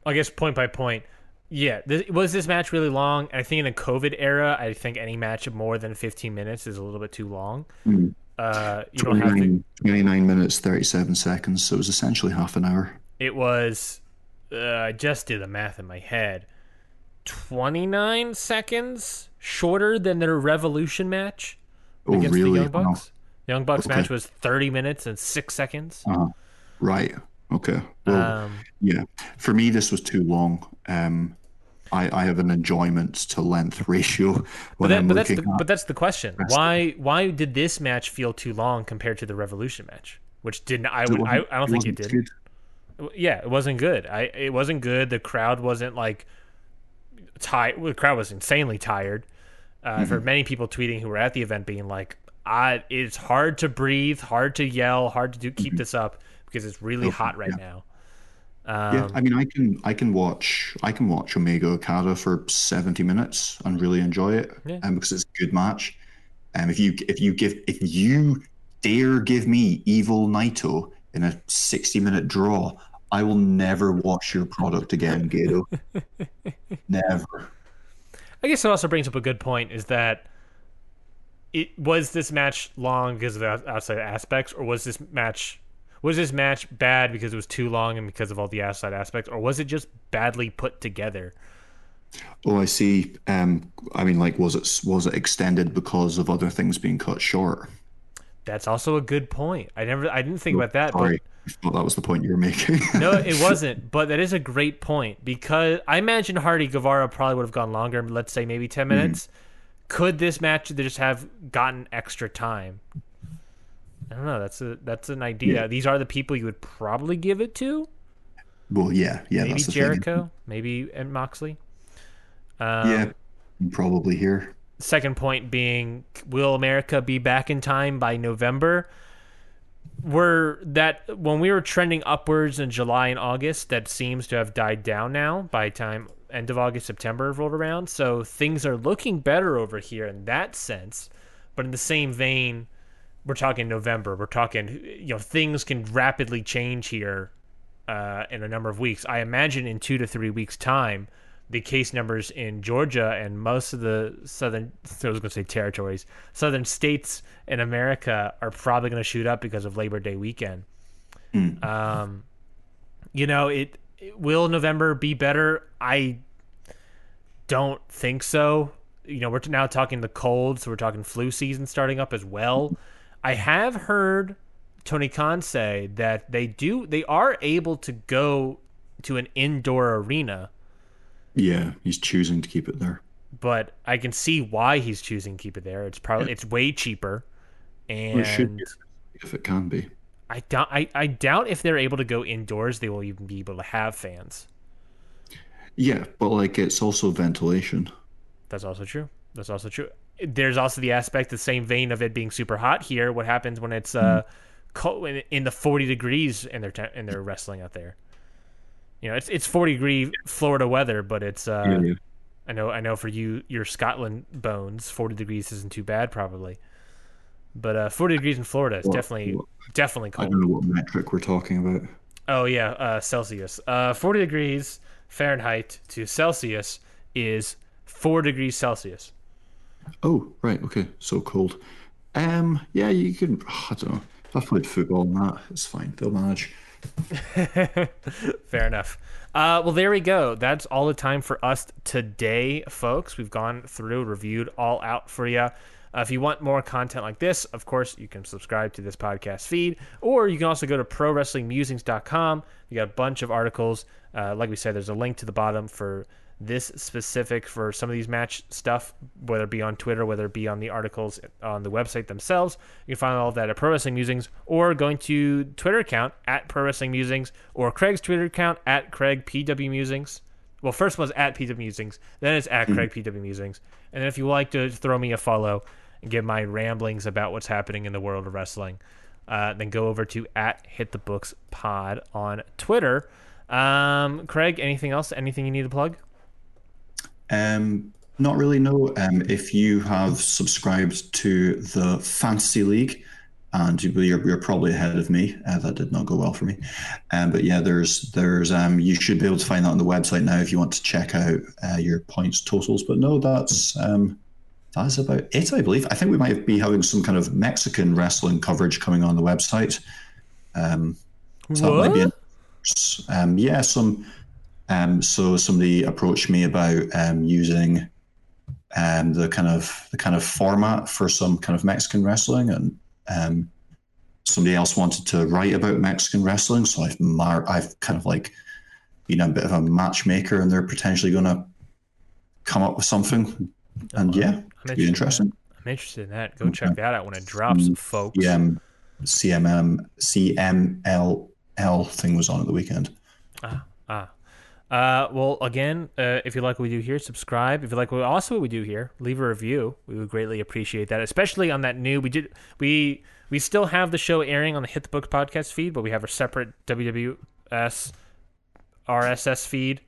I guess point by point. Yeah, this, was this match really long? I think in the COVID era, I think any match of more than 15 minutes is a little bit too long. Mm. Uh, you don't have to. 29 minutes, 37 seconds. So it was essentially half an hour. It was. Uh, I just did the math in my head. 29 seconds shorter than their Revolution match oh, against really? the Young Bucks. Oh. Young Bucks Okay. match was 30 minutes and six seconds. Uh, right. Okay. Well, Um, yeah. For me, this was too long. Um, I, I have an enjoyment to length ratio but, that, but that's the, but that's the question. Why why did this match feel too long compared to the Revolution match, which didn't I would I, I don't think it did. good. Yeah, it wasn't good. I it wasn't good. The crowd wasn't like tired. The crowd was insanely tired. Uh, Mm-hmm. I've heard many people tweeting who were at the event being like, "I it's hard to breathe, hard to yell, hard to do keep this up because it's really Oh, hot right Mm-hmm. yeah. now." Um, Yeah, I mean, I can I can watch I can watch Omega Okada for seventy minutes and really enjoy it, Yeah. um, because it's a good match. Um, if you if you give if you dare give me Evil Naito in a sixty minute draw, I will never watch your product again, Gedo. never. I guess it also brings up a good point is that it was this match long because of the outside aspects, or was this match was this match bad because it was too long and because of all the outside aspects, or was it just badly put together? Oh, I see. Um, I mean, like, was it was it extended because of other things being cut short? That's also a good point. I never I didn't think about that, Sorry, I thought that was the point you were making. no, it wasn't. But that is a great point because I imagine Hardy Guevara probably would have gone longer. Let's say maybe ten minutes. Could this match just have gotten extra time? I don't know. That's a that's an idea. Yeah. These are the people you would probably give it to. well, yeah, yeah, maybe the thing. Jericho, maybe and Moxley. Um, Yeah, probably here. Second point being, will America be back in time by November? Were that when we were trending upwards in July and August, that seems to have died down now by time end of August, September rolled around. So things are looking better over here in that sense. But in the same vein, we're talking November. We're talking, you know, things can rapidly change here uh, in a number of weeks. I imagine in two to three weeks' time, the case numbers in Georgia and most of the southern, I was going to say territories, southern states in America are probably going to shoot up because of Labor Day weekend. Um, you know, it, it will November be better. I don't think so. You know, we're now talking the cold, so we're talking flu season starting up as well. I have heard Tony Khan say that they do they are able to go to an indoor arena, Yeah, he's choosing to keep it there. but I can see why he's choosing to keep it there. It's probably it's way cheaper, and it should be, if it can be. I doubt I, I doubt if they're able to go indoors, they will even be able to have fans. Yeah, but like it's also ventilation. That's also true. That's also true. There's also the aspect, the same vein of it being super hot here. What happens when it's uh, cold, in, in the 40 degrees and they're te- and they're wrestling out there? You know, it's it's 40 degree Florida weather, but it's uh, Yeah, yeah. I know I know for you your Scotland bones, 40 degrees isn't too bad probably. But uh, 40 degrees in Florida is Well, definitely well, definitely cold. I don't know what metric we're talking about. Oh yeah, uh, Celsius. Uh, 40 degrees Fahrenheit to Celsius is 4 degrees Celsius. Oh, right, okay. So cold. Um, yeah, you can. I don't know. If I played football and that, it's fine. They'll manage. Fair enough. Uh, well, there we go. That's all the time for us today, folks. We've gone through, reviewed all out for you. Uh, if you want more content like this, of course, you can subscribe to this podcast feed, or you can also go to prowrestlingmusings.com. You got a bunch of articles. Uh, like we said, there's a link to the bottom for this specific for some of these match stuff, whether it be on Twitter, whether it be on the articles on the website themselves. You can find all of that at Pro Wrestling Musings or going to Twitter account at Pro Wrestling Musings or Craig's Twitter account at Craig PW Musings. Well, first was at PW Musings, then it's at Craig PW Musings. And then if you like to throw me a follow and give my ramblings about what's happening in the world of wrestling, uh, then go over to at Hit the Books Pod on Twitter. Um, Craig, anything else? Anything you need to plug? Um, not really. No. Um, if you have subscribed to the Fantasy League, and you're, you're probably ahead of me. Uh, that did not go well for me. Um, but yeah, there's there's um, you should be able to find that on the website now if you want to check out uh, your points totals. But no, that's um, that's about it. I believe. I think we might be having some kind of Mexican wrestling coverage coming on the website. Um, so what? that might be. Um, yeah, some um, so somebody approached me about um, using um, the kind of the kind of format for some kind of Mexican wrestling, and um, somebody else wanted to write about Mexican wrestling. So I've mar- I've kind of like been a bit of a matchmaker, and they're potentially going to come up with something. And yeah, I'm it'd be interested in. I'm interested in that. Go check that out when it drops, folks. CM, CMM, CMLL thing was on at the weekend. Ah, ah. Uh, well, again, uh, if you like what we do here, subscribe. If you like what also what we do here, leave a review. We would greatly appreciate that, especially on that new. We did we we still have the show airing on the Hit the Book podcast feed, but we have a separate WWS RSS feed.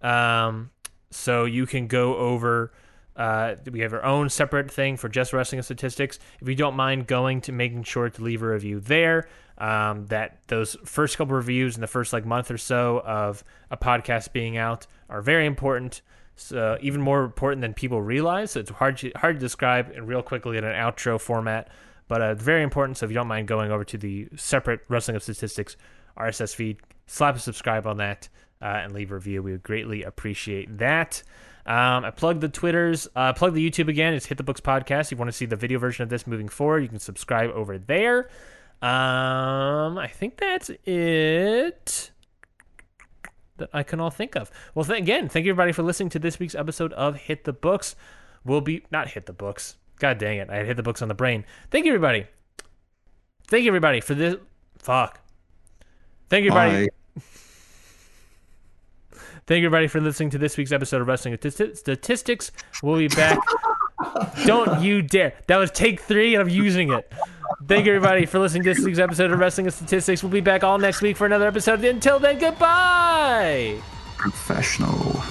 Um, so you can go over. Uh, we have our own separate thing for just wrestling and statistics. If you don't mind going to making sure to leave a review there, um, that those first couple reviews in the first like month or so of a podcast being out are very important. So even more important than people realize. So it's hard to, hard to describe and real quickly in an outro format, but uh, very important. So if you don't mind going over to the separate Wrestling of Statistics RSS feed, slap a subscribe on that uh, and leave a review. We would greatly appreciate that. Um, I plugged the Twitters, uh, plug the YouTube again. It's Hit the Books Podcast. If you want to see the video version of this moving forward, you can subscribe over there. Um, I think that's it that I can all think of. Well, th- again, thank you everybody for listening to this week's episode of Hit the Books. We'll be not hit the books. God dang it, I had hit the books on the brain. Thank you everybody. Thank you everybody for this. Fuck. Thank you everybody. Thank you everybody for listening to this week's episode of Wrestling Statistics. We'll be back. Don't you dare. That was take three, and I'm using it. Thank you everybody for listening to this week's episode of Wrestling and Statistics. We'll be back all next week for another episode. Until then, goodbye. Professional.